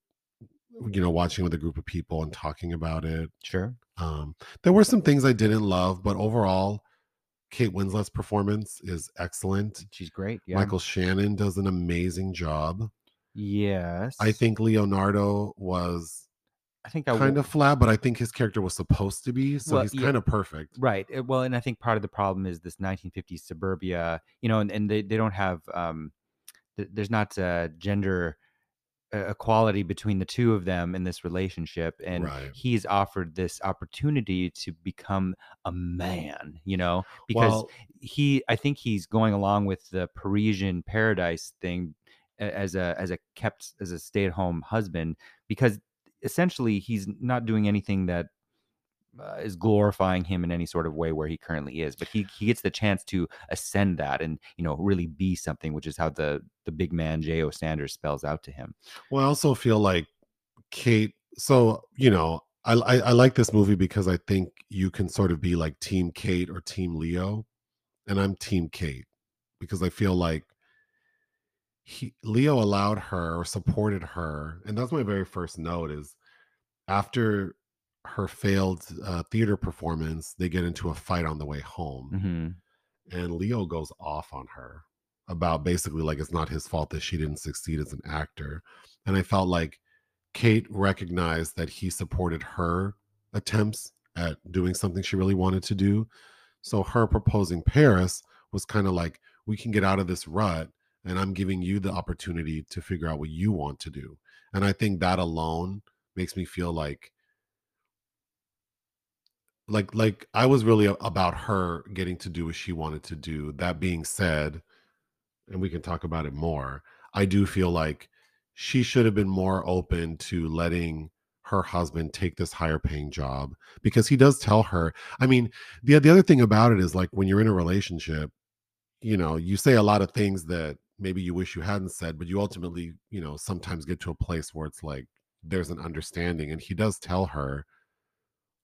you know, watching with a group of people and talking about it. Sure. Um, there were some things I didn't love, but overall, Kate Winslet's performance is excellent. She's great. Yeah. Michael Shannon does an amazing job. Yes. I think Leonardo was I think I kind of flat, but I think his character was supposed to be, so Well, he's yeah. kind of perfect. Right. uh, Well, and I think part of the problem is this 1950s suburbia, you know, and, and they, they don't have, um, th- there's not uh, gender equality between the two of them in this relationship. And Right. he's offered this opportunity to become a man, you know, because Well, he, I think he's going along with the Parisian paradise thing as a, as a kept, as a stay at home husband, because essentially he's not doing anything that uh, is glorifying him in any sort of way where he currently is but he he gets the chance to ascend that and you know really be something which is how the the big man Jo Sanders spells out to him well, I also feel like Kate. So you know, I, I I like this movie because I think you can sort of be like Team Kate or Team Leo, and I'm Team Kate because I feel like he Leo allowed her or supported her, and that's my very first note is after her failed uh, theater performance, they get into a fight on the way home. hmm and Leo goes off on her about basically like it's not his fault that she didn't succeed as an actor. And I felt like Kate recognized that he supported her attempts at doing something she really wanted to do. So her proposing Paris was kind of like, we can get out of this rut, and I'm giving you the opportunity to figure out what you want to do. And I think that alone makes me feel like like like I was really about her getting to do what she wanted to do. That being said, and we can talk about it more, I do feel like she should have been more open to letting her husband take this higher paying job because he does tell her. I mean, the the other thing about it is like when you're in a relationship, you know, you say a lot of things that maybe you wish you hadn't said, but you ultimately, you know, sometimes get to a place where it's like there's an understanding and he does tell her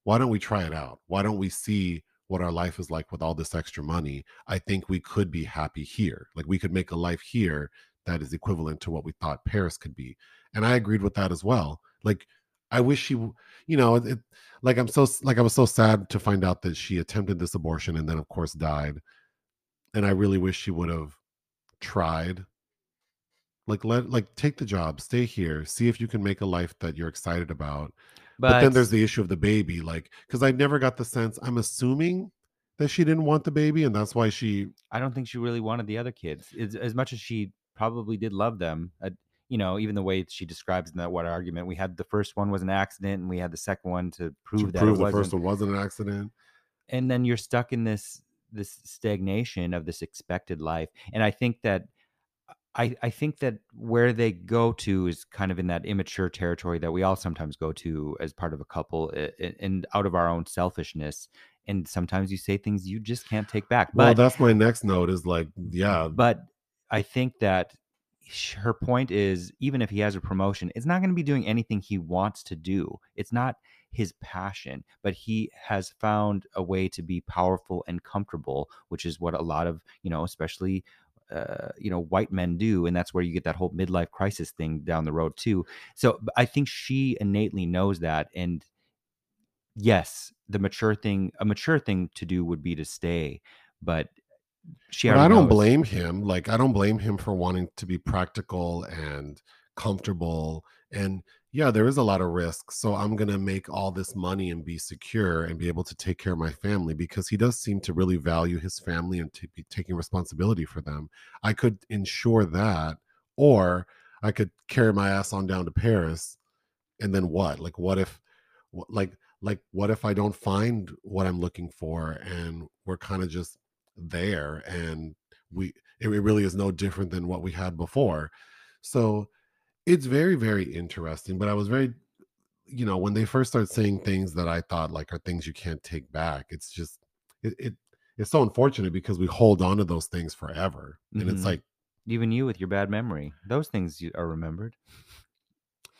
why don't we try it out? Why don't we see what our life is like with all this extra money? I think we could be happy here. Like we could make a life here that is equivalent to what we thought Paris could be. And I agreed with that as well. Like I wish she, you know, it, like I'm so like I was so sad to find out that she attempted this abortion and then of course died. And I really wish she would have tried. Like let like take the job, stay here, see if you can make a life that you're excited about but then there's the issue of the baby, like because I never got the sense. I'm assuming that she didn't want the baby, and that's why she. I don't think she really wanted the other kids as, as much as she probably did love them uh, you know even the way she describes in that what argument we had the first one was an accident and we had the second one to To prove that prove the first one wasn't an accident. and then you're stuck in this this stagnation of this expected life and i think that i i think that where they go to is kind of in that immature territory that we all sometimes go to as part of a couple a- a- and out of our own selfishness and sometimes you say things you just can't take back Well, but that's my next note. Is like, yeah, but i think that her point is even if he has a promotion it's not going to be doing anything he wants to do it's not his passion but he has found a way to be powerful and comfortable which is what a lot of you know especially uh, you know white men do and that's where you get that whole midlife crisis thing down the road too so i think she innately knows that and yes the mature thing a mature thing to do would be to stay but she but I don't knows blame him. Like, I don't blame him for wanting to be practical and comfortable. And yeah, there is a lot of risk. So I'm gonna make all this money and be secure and be able to take care of my family because he does seem to really value his family and to be taking responsibility for them. I could ensure that, or I could carry my ass on down to Paris and then what like what if like like what if i don't find what i'm looking for and we're kind of just there and we it it really is no different than what we had before so it's very very interesting but i was very you know when they first start saying things that i thought like are things you can't take back it's just it, it it's so unfortunate because we hold on to those things forever and it's Mhm. like Even you with your bad memory, those things are remembered.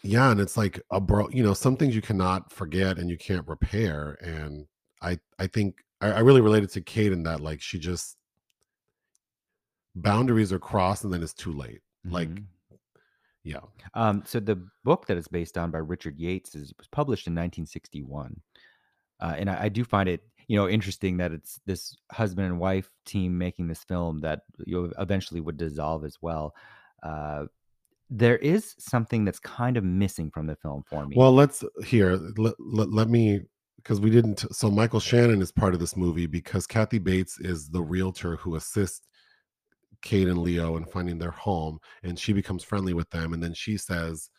Yeah, and it's like a bro, you know, some things you cannot forget and you can't repair. And I I think I, I really related to Kate in that like she just boundaries are crossed and then it's too late. Like, Mhm. Yeah. Um, so the book that it's based on by Richard Yates is was published in 1961, uh, and I, I do find it you know interesting that it's this husband and wife team making this film that you eventually would dissolve as well. Uh, there is something that's kind of missing from the film for me. Well, let's here. Let, let, let me because we didn't. So Michael Shannon is part of this movie because Kathy Bates is the realtor who assists Kate and Leo and finding their home, and she becomes friendly with them, and then she says.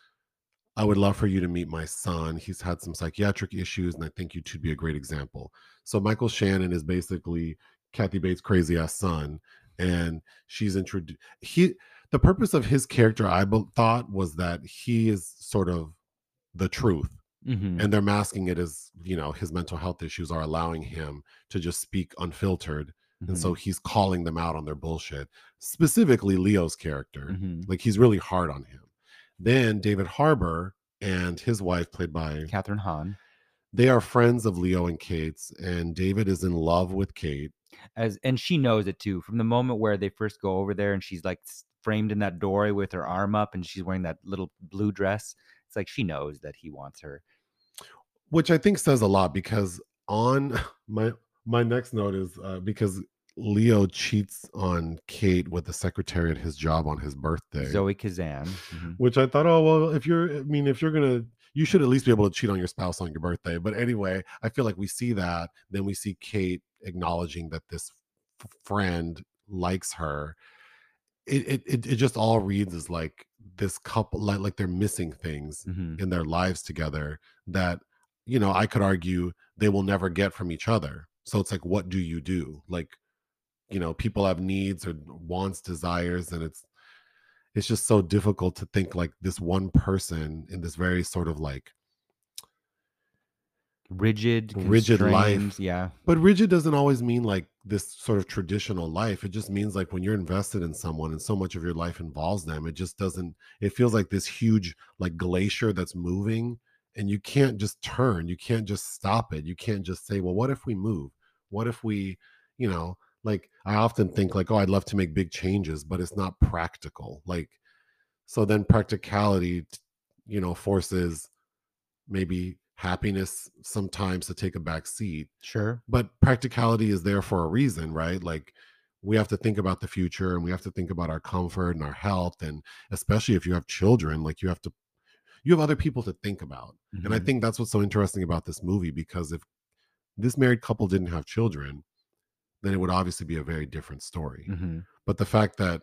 I would love for you to meet my son. He's had some psychiatric issues, and I think you two'd be a great example. So Michael Shannon is basically Kathy Bates' crazy ass son, and she's introduced. He the purpose of his character, I be- thought, was that he is sort of the truth, Mhm. and they're masking it as you know his mental health issues are allowing him to just speak unfiltered, and so he's calling them out on their bullshit. Specifically, Leo's character, Mhm. like he's really hard on him. Then David Harbour and his wife, played by Kathryn Hahn, they are friends of Leo and Kate's, and David is in love with Kate. as and she knows it too. From the moment where they first go over there, and she's like framed in that doorway with her arm up, and she's wearing that little blue dress. It's like she knows that he wants her. which I think says a lot because on <laughs> my my next note is uh, because Leo cheats on Kate with the secretary at his job on his birthday. Zoe Kazan. Mhm. Which I thought, oh well, if you're, I mean, if you're gonna, you should at least be able to cheat on your spouse on your birthday. But anyway, I feel like we see that, then we see Kate acknowledging that this f- friend likes her. It, it it just all reads as like this couple, like like they're missing things Mhm. in their lives together that you know i could argue they will never get from each other so it's like what do you do like you know people have needs or wants desires and it's it's just so difficult to think like this one person in this very sort of like Rigid, Rigid life. Yeah. but rigid doesn't always mean like this sort of traditional life it just means like when you're invested in someone and so much of your life involves them it just doesn't it feels like this huge like glacier that's moving and you can't just turn you can't just stop it you can't just say well what if we move what if we you know like i often think like oh i'd love to make big changes but it's not practical like so then practicality you know forces maybe happiness sometimes to take a back seat Sure. but practicality is there for a reason right like we have to think about the future and we have to think about our comfort and our health and especially if you have children like you have to you have other people to think about and i Mhm. think that's what's so interesting about this movie because if this married couple didn't have children then it would obviously be a very different story Mhm. but the fact that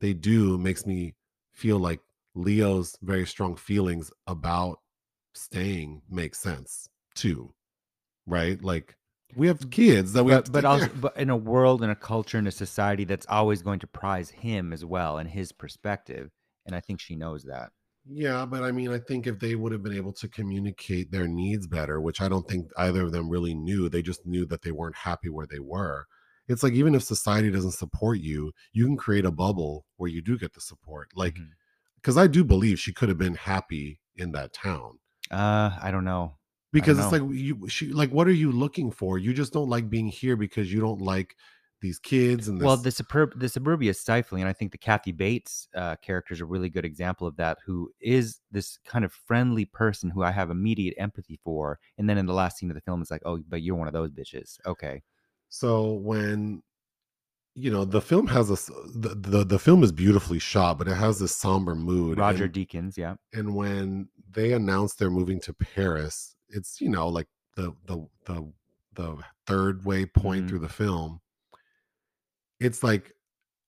they do makes me feel like leo's very strong feelings about staying makes sense too right like we have kids that we have to But, but also, but in a world, in a culture, in a society that's always going to prize him as well and his perspective, and I think she knows that. Yeah, but I mean, I think if they would have been able to communicate their needs better, which I don't think either of them really knew, they just knew that they weren't happy where they were. It's like even if society doesn't support you, you can create a bubble where you do get the support. Like, because I do believe she could have been happy in that town. uh, I don't know. Because it's know. like you, she, like, what are you looking for? You just don't like being here because you don't like these kids and this. Well, the superb, the suburbia is stifling, and I think the Kathy Bates uh, character is a really good example of that. Who is this kind of friendly person who I have immediate empathy for, and then in the last scene of the film, it's like, oh, but you're one of those bitches. Okay. So when you know the film has a the, the the film is beautifully shot, but it has this somber mood. Roger and, Deakins, yeah. and when they announce they're moving to Paris, it's you know like the the the the third way point Mhm. through the film. It's like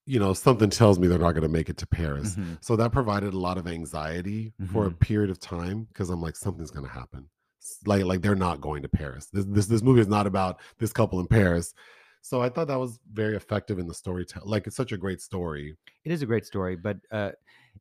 you know something tells me they're not going to make it to Paris. Mhm. So that provided a lot of anxiety for a Mhm. period of time because I'm like something's going to happen. Like like they're not going to Paris. This this this movie is not about this couple in Paris. So I thought that was very effective in the storytelling. Like it's such a great story. It is a great story, but uh,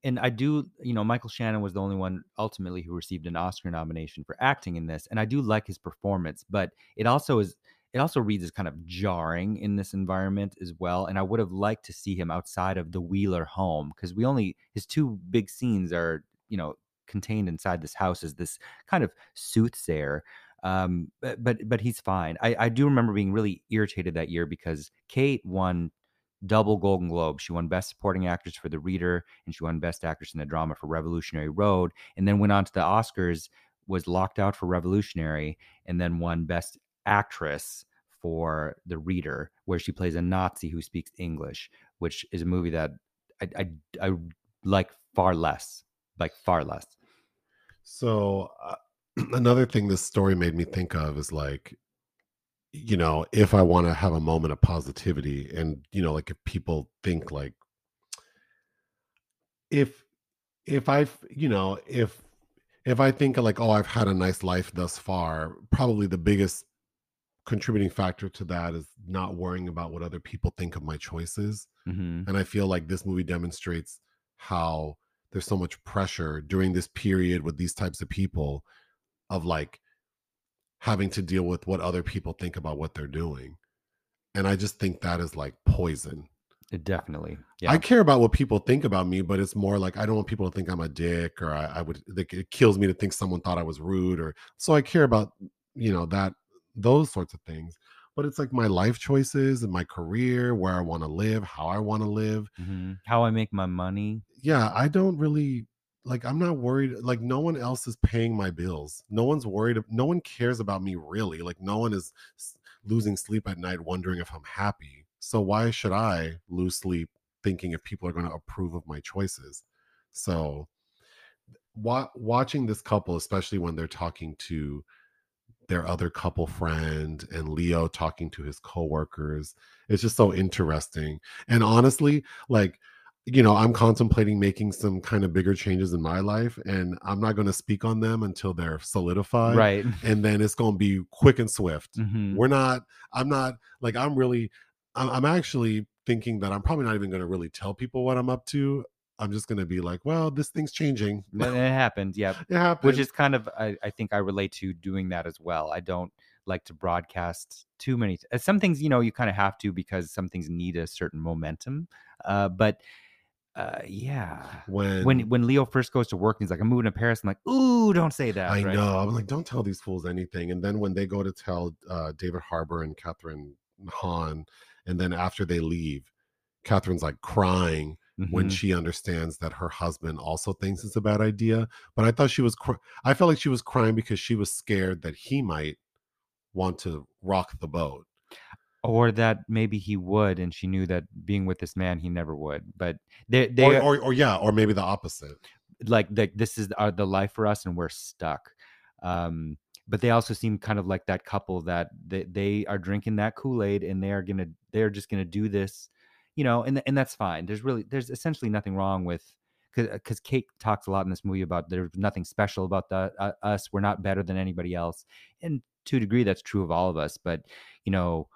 and I do, you know, Michael Shannon was the only one ultimately who received an Oscar nomination for acting in this, and I do like his performance, but it also is. It also reads as kind of jarring in this environment as well, and I would have liked to see him outside of the Wheeler home because we only his two big scenes are, you know, contained inside this house as this kind of soothsayer. Um, but but but he's fine. I I do remember being really irritated that year because Kate won double Golden Globe. She won Best Supporting Actress for The Reader, and she won Best Actress in a Drama for Revolutionary Road, and then went on to the Oscars, was locked out for Revolutionary, and then won Best Actress for The Reader, where she plays a Nazi who speaks English, which is a movie that I I, I like far less, like far less. So uh, <clears throat> another thing this story made me think of is like you know if i want to have a moment of positivity and you know like if people think like if if i you know if if i think like oh i've had a nice life thus far probably the biggest contributing factor to that is not worrying about what other people think of my choices hmm and i feel like this movie demonstrates how there's so much pressure during this period with these types of people of like having to deal with what other people think about what they're doing. And I just think that is like poison. It definitely, I care about what people think about me, but it's more like I don't want people to think I'm a dick or I, I would like, it kills me to think someone thought I was rude or so I care about, you know, that those sorts of things. But it's like my life choices and my career, where I want to live, how I want to live. hmm How I make my money. Yeah, I don't really like I'm not worried like no one else is paying my bills. No one's worried no one cares about me really. Like no one is losing sleep at night wondering if I'm happy. So why should I lose sleep thinking if people are going to approve of my choices? So wa- watching this couple especially when they're talking to their other couple friend and Leo talking to his coworkers. It's just so interesting. And honestly, like, you know, I'm contemplating making some kind of bigger changes in my life, and I'm not going to speak on them until they're solidified. Right. And then it's going to be quick and swift. hmm We're not, I'm not, like, I'm really, I'm, I'm actually thinking that I'm probably not even going to really tell people what I'm up to. I'm just going to be like, well, this thing's changing. And it <laughs> happened. Yeah. It happened. which is kind of I, I think i relate to doing that as well i don't like to broadcast too many uh, some things you know you kind of have to because some things need a certain momentum uh but uh yeah when, when when leo first goes to work and he's like i'm moving to paris i'm like ooh don't say that I right? know. I'm like, don't tell these fools anything. And then when they go to tell uh, David Harbour and Kathryn Hahn, and then after they leave, Kathryn's like crying when Mhm. she understands that her husband also thinks it's a bad idea. But I thought she was, cr- I felt like she was crying because she was scared that he might want to rock the boat. or that maybe he would and she knew that being with this man he never would but they they Or, or, or yeah, or maybe the opposite. like the, this is our, the life for us and we're stuck um but they also seem kind of like that couple that they, they are drinking that kool-aid and they are gonna they're just gonna do this you know and and that's fine there's really there's essentially nothing wrong with because kate talks a lot in this movie about there's nothing special about the, uh, us we're not better than anybody else and to a degree that's true of all of us but you know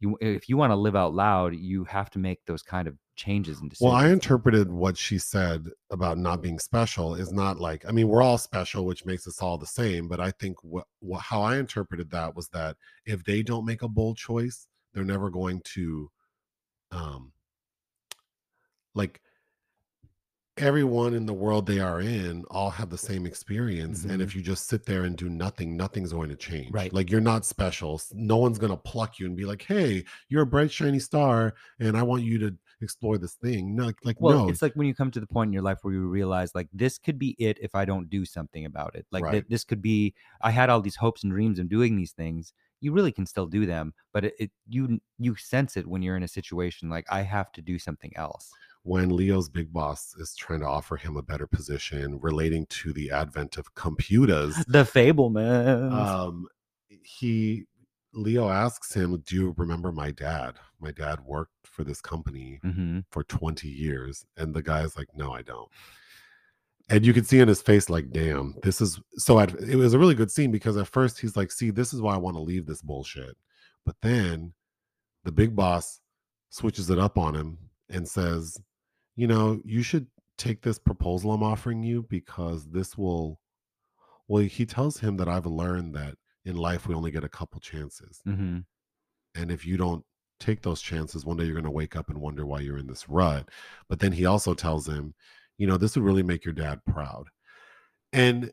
you if you want to live out loud you have to make those kind of changes and decisions Well, I interpreted what she said about not being special is not like I mean we're all special, which makes us all the same. But I think what, what how I interpreted that was that if they don't make a bold choice, they're never going to, um, like everyone in the world they are in all have the same experience and if you just sit there and do nothing nothing's going to change Mm-hmm. Right. like you're not special no one's going to pluck you and be like hey you're a bright shiny star and i want you to explore this thing no like, like Well, no it's like when you come to the point in your life where you realize like this could be it if I don't do something about it. Like Right. th- this could be I had all these hopes and dreams of doing these things. You really can still do them, but it, it you you sense it when you're in a situation like I have to do something else. When Leo's big boss is trying to offer him a better position relating to the advent of computers, <laughs> The Fabelman. um, he Leo asks him, "Do you remember my dad? My dad worked for this company hmm for 20 years." And the guy's like, "No, I don't." And you can see in his face, like, "Damn, this is so." At, it was a really good scene because at first he's like, "See, this is why I want to leave this bullshit," but then the big boss switches it up on him and says, you know, you should take this proposal I'm offering you because this will. Well, he tells him that I've learned that in life we only get a couple chances. hmm And if you don't take those chances, one day you're going to wake up and wonder why you're in this rut. But then he also tells him, you know, this would really make your dad proud. And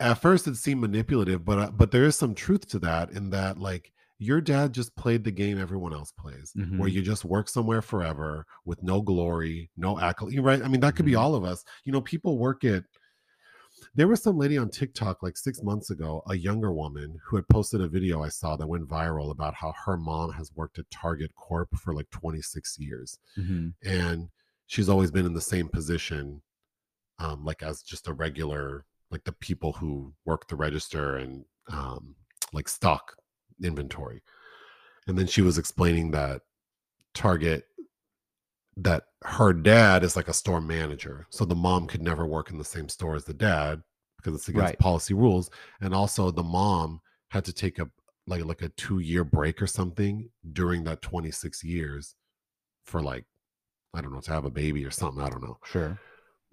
at first it seemed manipulative, but uh, but there is some truth to that in that like your dad just played the game everyone else plays, where Mhm. you just work somewhere forever with no glory, no accolade. Right? I mean, that could be Mhm. all of us. You know, people work at. There was some lady on TikTok like six months ago, a younger woman who had posted a video I saw that went viral about how her mom has worked at Target Corp for like 26 years Mhm. and she's always been in the same position um like as just a regular like the people who work the register and um like stock inventory and then she was explaining that target that her dad is like a store manager so the mom could never work in the same store as the dad because it's against Right. policy rules and also the mom had to take a like like a 2 year break or something during that 26 years for like I don't know to have a baby or something I don't know Sure.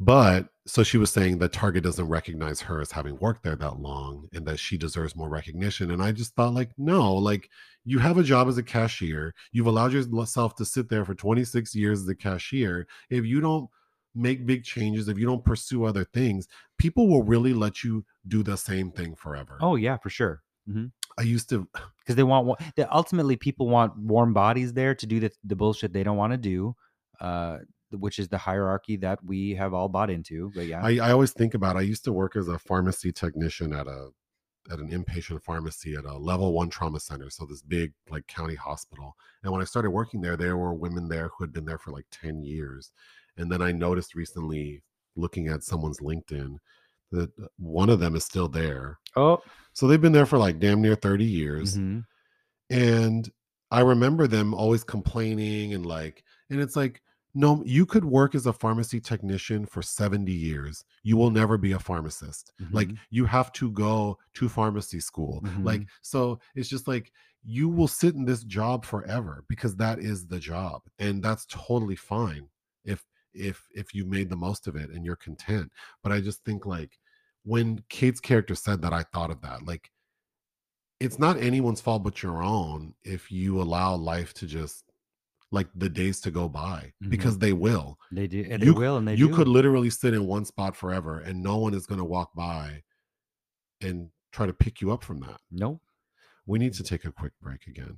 But so she was saying that Target doesn't recognize her as having worked there that long and that she deserves more recognition. And I just thought, like, no, like you have a job as a cashier. You've allowed yourself to sit there for 26 years as a cashier. If you don't make big changes, if you don't pursue other things, people will really let you do the same thing forever. Oh yeah, for sure. I used to, <sighs> Because they want ultimately people want warm bodies there to do the the bullshit they don't want to do, uh, which is the hierarchy that we have all bought into. But yeah. I, I always think about, I used to work as a pharmacy technician at a, at an inpatient pharmacy at a level one trauma center. So this big like county hospital. And when I started working there, there were women there who had been there for like 10 years. And then I noticed recently looking at someone's LinkedIn that one of them is still there. oh. So they've been there for like damn near 30 years. mhm. And I remember them always complaining and like, and it's like, no, you could work as a pharmacy technician for 70 years. You will never be a pharmacist. Like, Mhm. you have to go to pharmacy school. Like, Mhm. so it's just like, you will sit in this job forever because that is the job. And that's totally fine if, if, if you made the most of it and you're content. But I just think like, when Kate's character said that, I thought of that. Like, it's not anyone's fault but your own if you allow life to just like the days to go by because they will. They do. And You they will, and they you do. could literally sit in one spot forever and no one is going to walk by and try to pick you up from that. Nope. We need to take a quick break again.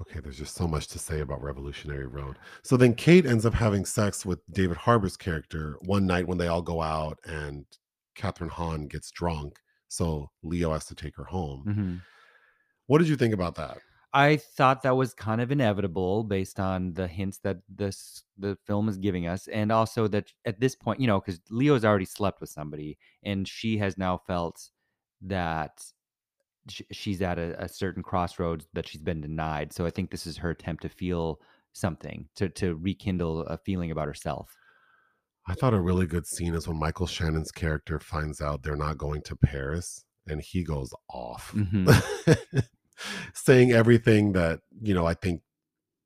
Okay, there's just so much to say about Revolutionary Road. So then Kate ends up having sex with David Harbour's character one night when they all go out and Kathryn Hahn gets drunk. So Leo has to take her home. Mhm. What did you think about that? I thought that was kind of inevitable based on the hints that this the film is giving us, and also that at this point, you know, because Leo's already slept with somebody, and she has now felt that sh- she's at a, a certain crossroads that she's been denied. So I think this is her attempt to feel something to to rekindle a feeling about herself. I thought a really good scene is when Michael Shannon's character finds out they're not going to Paris and he goes off. Mhm. <laughs> Saying everything that, you know, I think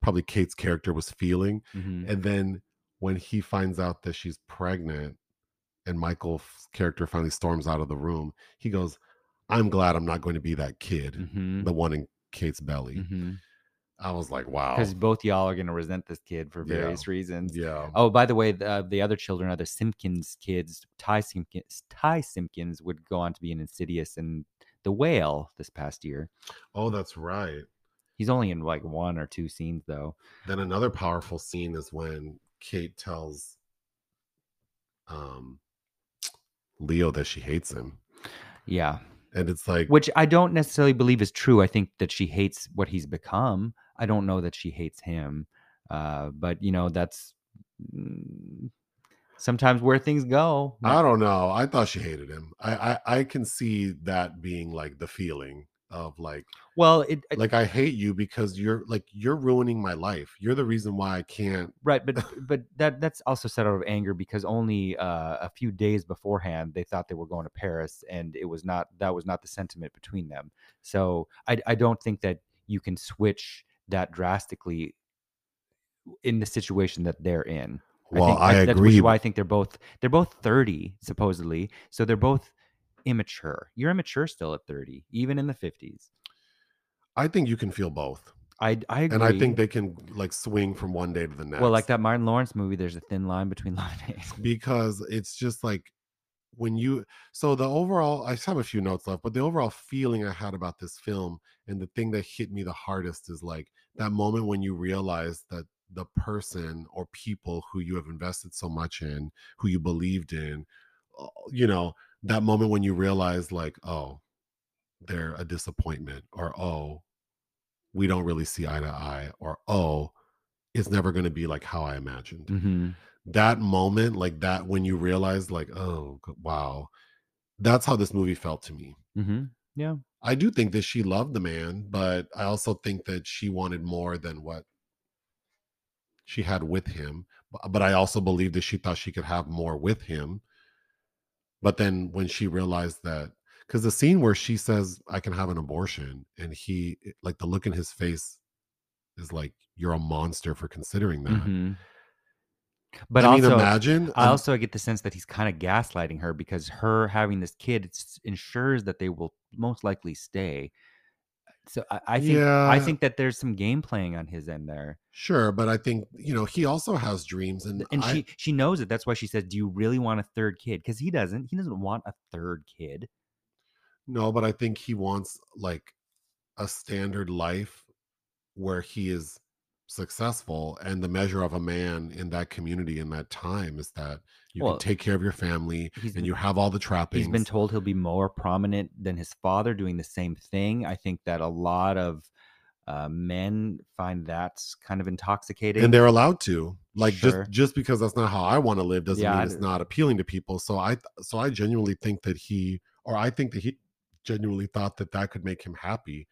probably Kate's character was feeling. Mhm. And then when he finds out that she's pregnant and Michael's character finally storms out of the room, he goes, I'm glad I'm not going to be that kid, Mhm. the one in Kate's belly. Mhm. I was like, wow. Because both y'all are gonna resent this kid for Yeah. various reasons. Yeah. Oh, by the way, the, uh, the other children are the Simpkins kids. Ty Simpkins, Ty Simpkins would go on to be an Insidious and The Whale this past year. Oh, that's right. He's only in like one or two scenes though. Then another powerful scene is when Kate tells um Leo that she hates him. Yeah, And it's like which I don't necessarily believe is true. I think that she hates what he's become. I don't know that she hates him, uh, but you know that's mm, sometimes where things go. I don't know. I thought she hated him. I, I I can see that being like the feeling of like well, it, it- like I hate you because you're like you're ruining my life. You're the reason why I can't Right, but <laughs> but that that's also set out of anger because only uh, a few days beforehand they thought they were going to Paris, and it was not that was not the sentiment between them. So I I don't think that you can switch that drastically in the situation that they're in. Well, think I that's, that's which agree, is why I think they're both they're both thirty supposedly, so they're both immature. You're immature still at thirty, even in the fifties. I think you can feel both. I I agree. And I think they can like swing from one day to the next. well, like that Martin Lawrence movie, there's a thin line between <laughs> love and hate. because it's just like when you so the overall I just have a few notes left, but the overall feeling I had about this film and the thing that hit me the hardest is like that moment when you realize that the person or people who you have invested so much in, who you believed in, uh, you know, that moment when you realize like, oh, they're a disappointment or oh, we don't really see eye to eye or oh, it's never going to be like how I imagined. hmm That moment like that when you realize like, oh, wow. That's how this movie felt to me. hmm Yeah. I do think that she loved the man, but I also think that she wanted more than what she had with him. But I also believe that she thought she could have more with him. But then when she realized that, because the scene where she says, I can have an abortion, and he, like the look in his face is like, you're a monster for considering that. hmm But I mean, also, imagine. I um, also get the sense that he's kind of gaslighting her because her having this kid ensures that they will most likely stay. So I, I think I think that there's some game playing on his end there, sure, but I think, you know, he also has dreams. And, and I, she she knows it. That's why she says, "Do you really want a third kid?" Because he doesn't. He doesn't want a third kid. no, but I think he wants like a standard life where he is successful and the measure of a man in that community in that time is that you Well, can take care of your family and you have all the trappings He's been told he'll be more prominent than his father doing the same thing. I think that a lot of uh, men find that kind of intoxicating. and they're allowed to like Sure. just just because that's not how i want to live doesn't Yeah, mean it's not appealing to people so i so i genuinely think that he or i think that he genuinely thought that that could make him happy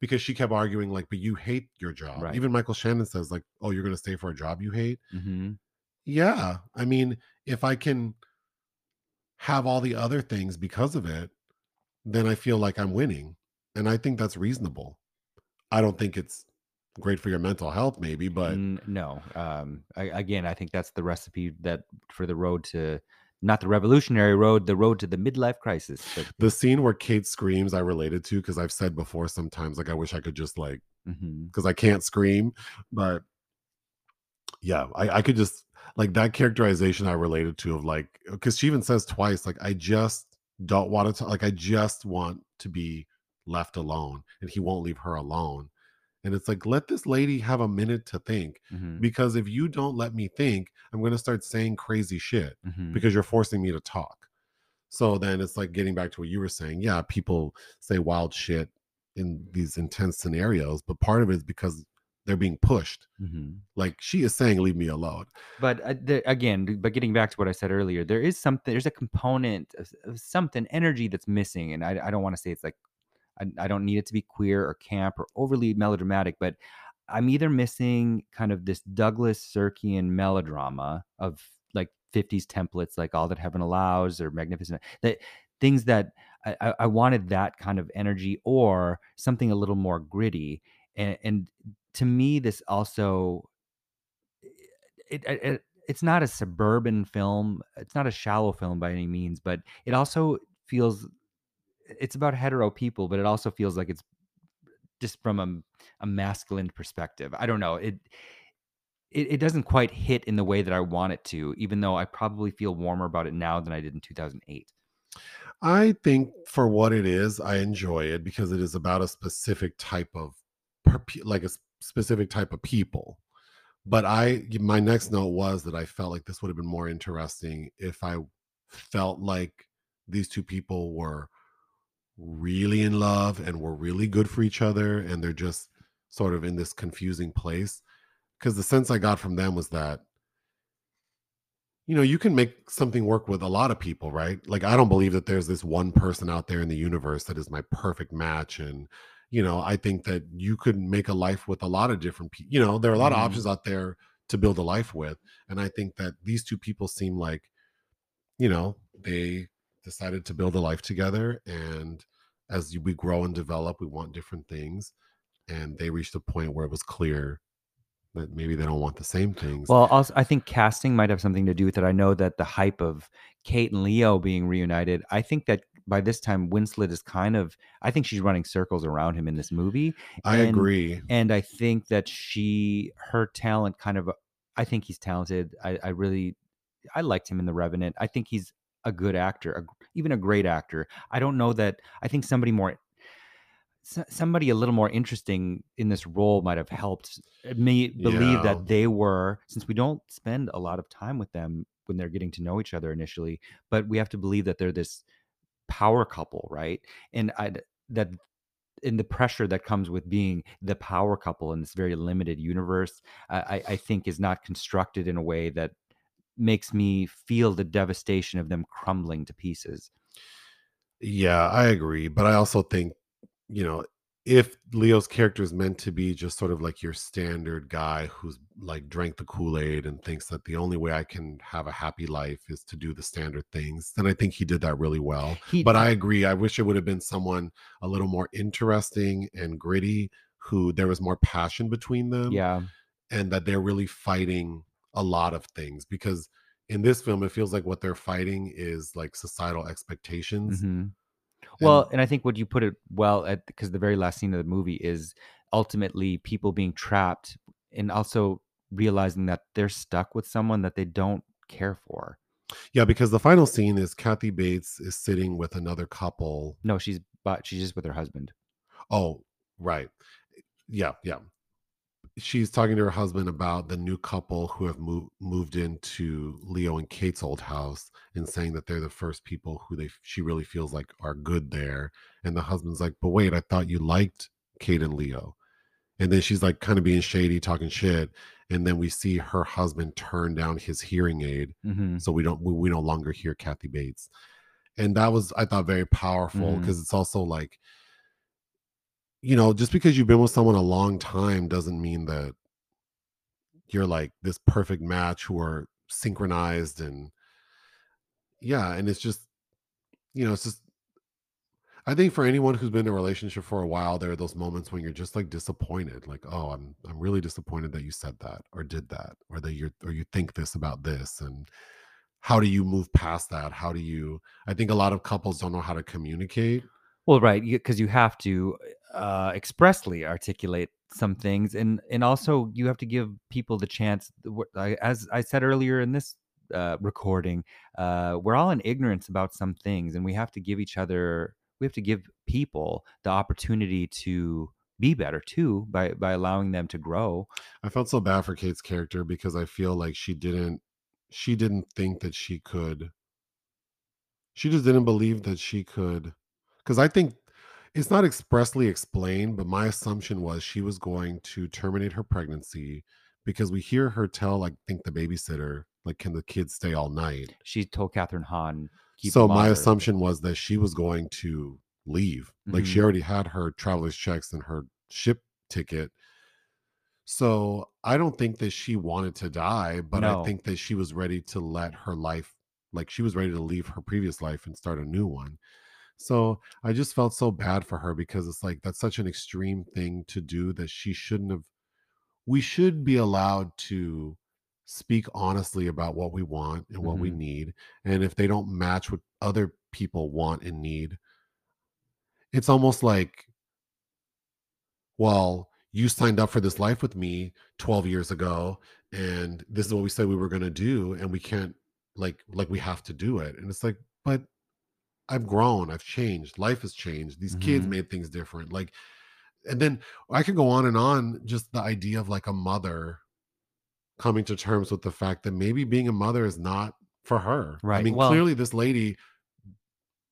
because she kept arguing like but you hate your job Right. even michael shannon says like oh you're going to stay for a job you hate hmm Yeah. I mean, if I can have all the other things because of it, then I feel like I'm winning. And I think that's reasonable. I don't think it's great for your mental health, maybe, but no. Um, I, again, I think that's the recipe that for the road to not the revolutionary road, the road to the midlife crisis. But, the scene where Kate screams, I related to because I've said before sometimes, like, I wish I could just like, because I can't scream. But yeah, I, I could just like that characterization I related to of like, because she even says twice, like, I just don't want to, like, I just want to be left alone and he won't leave her alone. And it's like, let this lady have a minute to think Mhm. because if you don't let me think, I'm going to start saying crazy shit Mhm. because you're forcing me to talk. So then it's like getting back to what you were saying. Yeah, people say wild shit in these intense scenarios, but part of it is because they're being pushed. Mhm. Like she is saying, leave me alone. But uh, the, again, but getting back to what I said earlier, there is something. There's a component of, of something energy that's missing, and I, I don't want to say it's like I, I don't need it to be queer or camp or overly melodramatic, but I'm either missing kind of this Douglas Sirkian melodrama of like 50s templates, like All That Heaven Allows or Magnificent, that things that I, I- I wanted that kind of energy or something a little more gritty. And, and to me, this also eh, it, it, it it's not a suburban film. It's not a shallow film by any means, but it also feels eh, it's about hetero people, but it also feels like it's just from a, a masculine perspective. I don't know. It, it it doesn't quite hit in the way that I want it to, even though I probably feel warmer about it now than I did in 2008. I think for what it is, I enjoy it because it is about a specific type of like a specific type of people. But I my next note was that I felt like this would have been more interesting if I felt like these two people were really in love and were really good for each other and they're just sort of in this confusing place because the sense I got from them was that you know you can make something work with a lot of people right like i don't believe that there's this one person out there in the universe that is my perfect match and you know i think that you could make a life with a lot of different people you know there are a lot of Mhm. options out there to build a life with and i think that these two people seem like you know they decided to build a life together and as we grow and develop we want different things and they reached a point where it was clear that maybe they don't want the same things Well, also, I think casting might have something to do with it. I know that the hype of Kate and Leo being reunited, I think that by this time Winslet is kind of, I think she's running circles around him in this movie. i and- agree and I think that she, her talent, kind of, I think he's talented. I, I really, I liked him in The Revenant. I think he's a good actor, a, even a great actor. I don't know that. I think somebody more somebody a little more interesting in this role might have helped eh, me believe Yeah. that they were since we don't spend a lot of time with them when they're getting to know each other initially but we have to believe that they're this power couple right and i that in the pressure that comes with being the power couple in this very limited universe i i think is not constructed in a way that makes me feel the devastation of them crumbling to pieces Yeah, I agree. But I also think, you know, if Leo's character is meant to be just sort of like your standard guy who's like drank the Kool Aid and thinks that the only way I can have a happy life is to do the standard things, then I think he did that really well. he But I agree. I wish it would have been someone a little more interesting and gritty who there was more passion between them yeah and that they're really fighting a lot of things because in this film it feels like what they're fighting is like societal expectations. mhm. And- Well, and I think what you put it well at because the very last scene of the movie is ultimately people being trapped and also realizing that they're stuck with someone that they don't care for. Yeah, because the final scene is Kathy Bates is sitting with another couple. No, she's but she's just with her husband. Oh, right. Yeah, yeah. She's talking to her husband about the new couple who have moved moved into Leo and Kate's old house and saying that they're the first people who they she really feels like are good there. And the husband's like, "But wait, I thought you liked Kate and Leo." And then she's like kind of being shady, talking shit. And then we see her husband turn down his hearing aid hmm so we don't we, we no longer hear kathy bates and that was i thought very powerful because it's also like you know just because you've been with someone a long time doesn't mean that you're like this perfect match who are synchronized and yeah and it's just you know it's just i think for anyone who's been in a relationship for a while there are those moments when you're just like disappointed like oh i'm i'm really disappointed that you said that or did that or that you're or you think this about this and how do you move past that? How do you i think a lot of couples don't know how to communicate. Well, right, because you have to uh, expressly articulate some things, and and also you have to give people the chance. As I said earlier in this uh, recording, uh, we're all in ignorance about some things, and we have to give each other. We have to give people the opportunity to be better too by by allowing them to grow. i felt so bad for kate's character because i feel like she didn't she didn't think that she could she just didn't believe that she could because i think it's not expressly explained but my assumption was she was going to terminate her pregnancy because we hear her tell like think the babysitter like can the kids stay all night? She told Kathryn Hahn, "Keep so my assumption was that she was going to leave. Like she Mhm. already had her traveler's checks and her ship ticket. So i don't think that she wanted to die but i think that she was ready to let her life like she was ready to leave her previous life and start a new one so i just felt so bad for her because it's like that's such an extreme thing to do that she shouldn't have we should be allowed to speak honestly about what we want and what we Mhm. need and if they don't match what other people want and need it's almost like well you signed up for this life with me 12 years ago and this is what we said we were going to do and we can't like like we have to do it and it's like but i've grown i've changed life has changed these kids Mhm. made things different like and then i could go on and on just the idea of like a mother coming to terms with the fact that maybe being a mother is not for her Right. i mean well- clearly this lady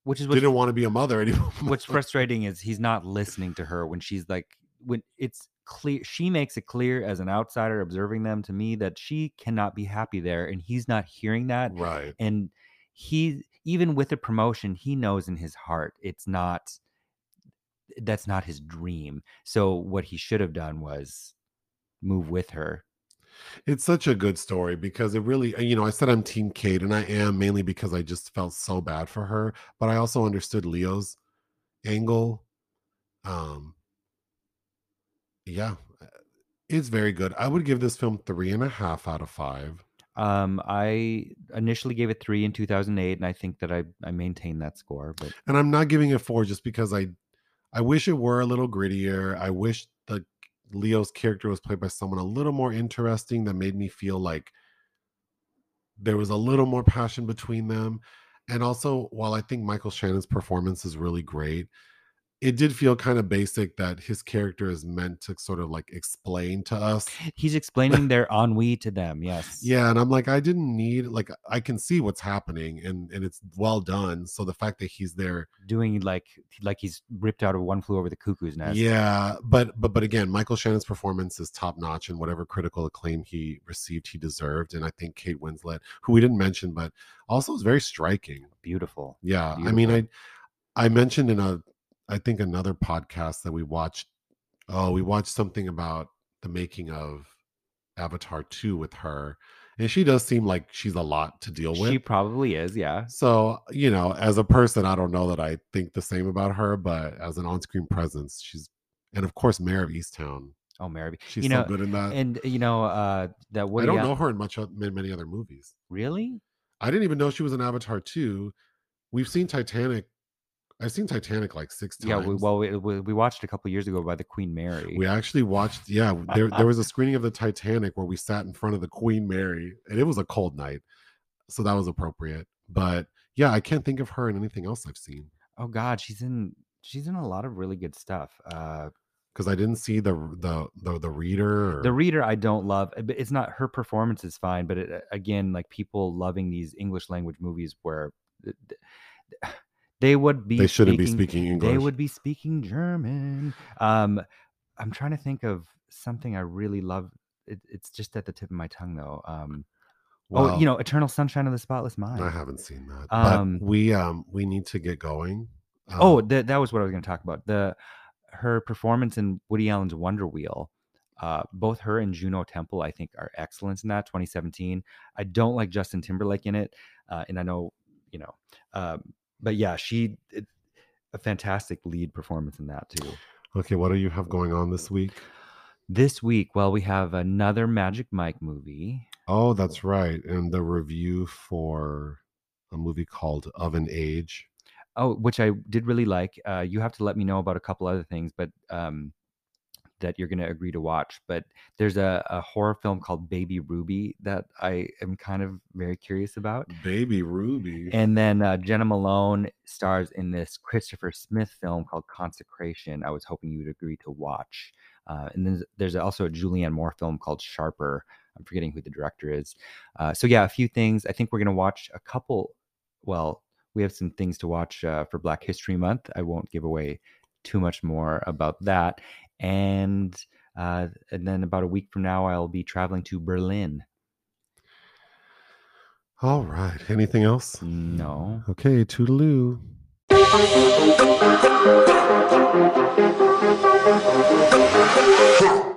which is what's didn't want to be a mother <laughs> anymore what's frustrating is he's not listening to her when she's like when it's clear she makes it clear as an outsider observing them to me that she cannot be happy there and he's not hearing that right and he even with a promotion he knows in his heart it's not that's not his dream so what he should have done was move with her It's such a good story because it really, you know, I said I'm Team Kate, and I am mainly because I just felt so bad for her, but I also understood Leo's angle. Um, yeah, uh, it's very good. I would give this film three and a half out of five. Um i initially gave it three in 2008 and i think that i i maintained that score but And I'm not giving it four just because I, I wish it were a little grittier. I wish the Leo's character was played by someone a little more interesting that made me feel like there was a little more passion between them. And also, while I think Michael Shannon's performance is really great, it did feel kind of basic that his character is meant to sort of like explain to us. <laughs> He's explaining their ennui to them. Yes. Yeah, and I'm like, I didn't need like I can see what's happening and and it's well done. So the fact that he's there, Doing like like he's ripped out of one flew over the cuckoo's nest. yeah, but but but again, Michael Shannon's performance is top notch, and whatever critical acclaim he received, he deserved. And I think Kate Winslet, who we didn't mention, but also is very striking. Beautiful. Yeah, I mean, I I mentioned in a I think another podcast that we watched. Oh, we watched something about the making of Avatar 2 with her. And she does seem like she's a lot to deal with. She probably is, yeah. so, you know, as a person, I don't know that I think the same about her, but as an on screen presence, she's, and of course, Mare of Easttown. Oh, Mary. She's you so good in that. and you know, uh that I don't know her in much, in many other movies. Really? I didn't even know she was in Avatar 2. We've seen Titanic. I've seen Titanic like six times. Yeah, we, well, we, we watched a couple years ago by the Queen Mary. We actually watched, yeah, there, there was a screening of the Titanic where we sat in front of the Queen Mary, and it was a cold night. So that was appropriate. But yeah, I can't think of her in anything else I've seen oh God, she's in she's in a lot of really good stuff. Uh because I didn't see the the the, the reader. Or, The reader I don't love. uh, It's not her performance is fine, but it, uh, again, like people loving these English language movies where th- they would be they shouldn't be speaking- speaking English. They would be speaking German. Um, I'm trying to think of something I really love. It, it's just at the tip of my tongue, though. Um, oh, you know, Eternal Sunshine of the Spotless Mind. I haven't seen that. Um, but we um we need to get going. Um, oh, that that was what I was going to talk about. The her performance in Woody Allen's Wonder Wheel. Uh, both her and Juno Temple, I think, are excellent in that. 2017. I don't like Justin Timberlake in it, uh, and I know, you know, um, but yeah, she it, a fantastic lead performance in that too. okay, what do you have going on this week? This week, well, we have another Magic Mike movie. Oh, that's right, and the review for a movie called Of an Age. Oh, which I did really like. Uh, you have to let me know about a couple other things, but um, that you're going to agree to watch. But there's a, a horror film called Baby Ruby that I am kind of very curious about. Baby Ruby. And then uh, Jena Malone stars in this Christopher Smith film called Consecration. I was hoping you would agree to watch. Uh, and then there's also a Julianne Moore film called Sharper. I'm forgetting who the director is. Uh, so yeah, a few things. I think we're gonna watch a couple. Well, we have some things to watch uh, for Black History Month. I won't give away too much more about that and uh, and then about a week from now, I'll be traveling to Berlin. All right. Anything else? No. Okay. Toodaloo. <laughs>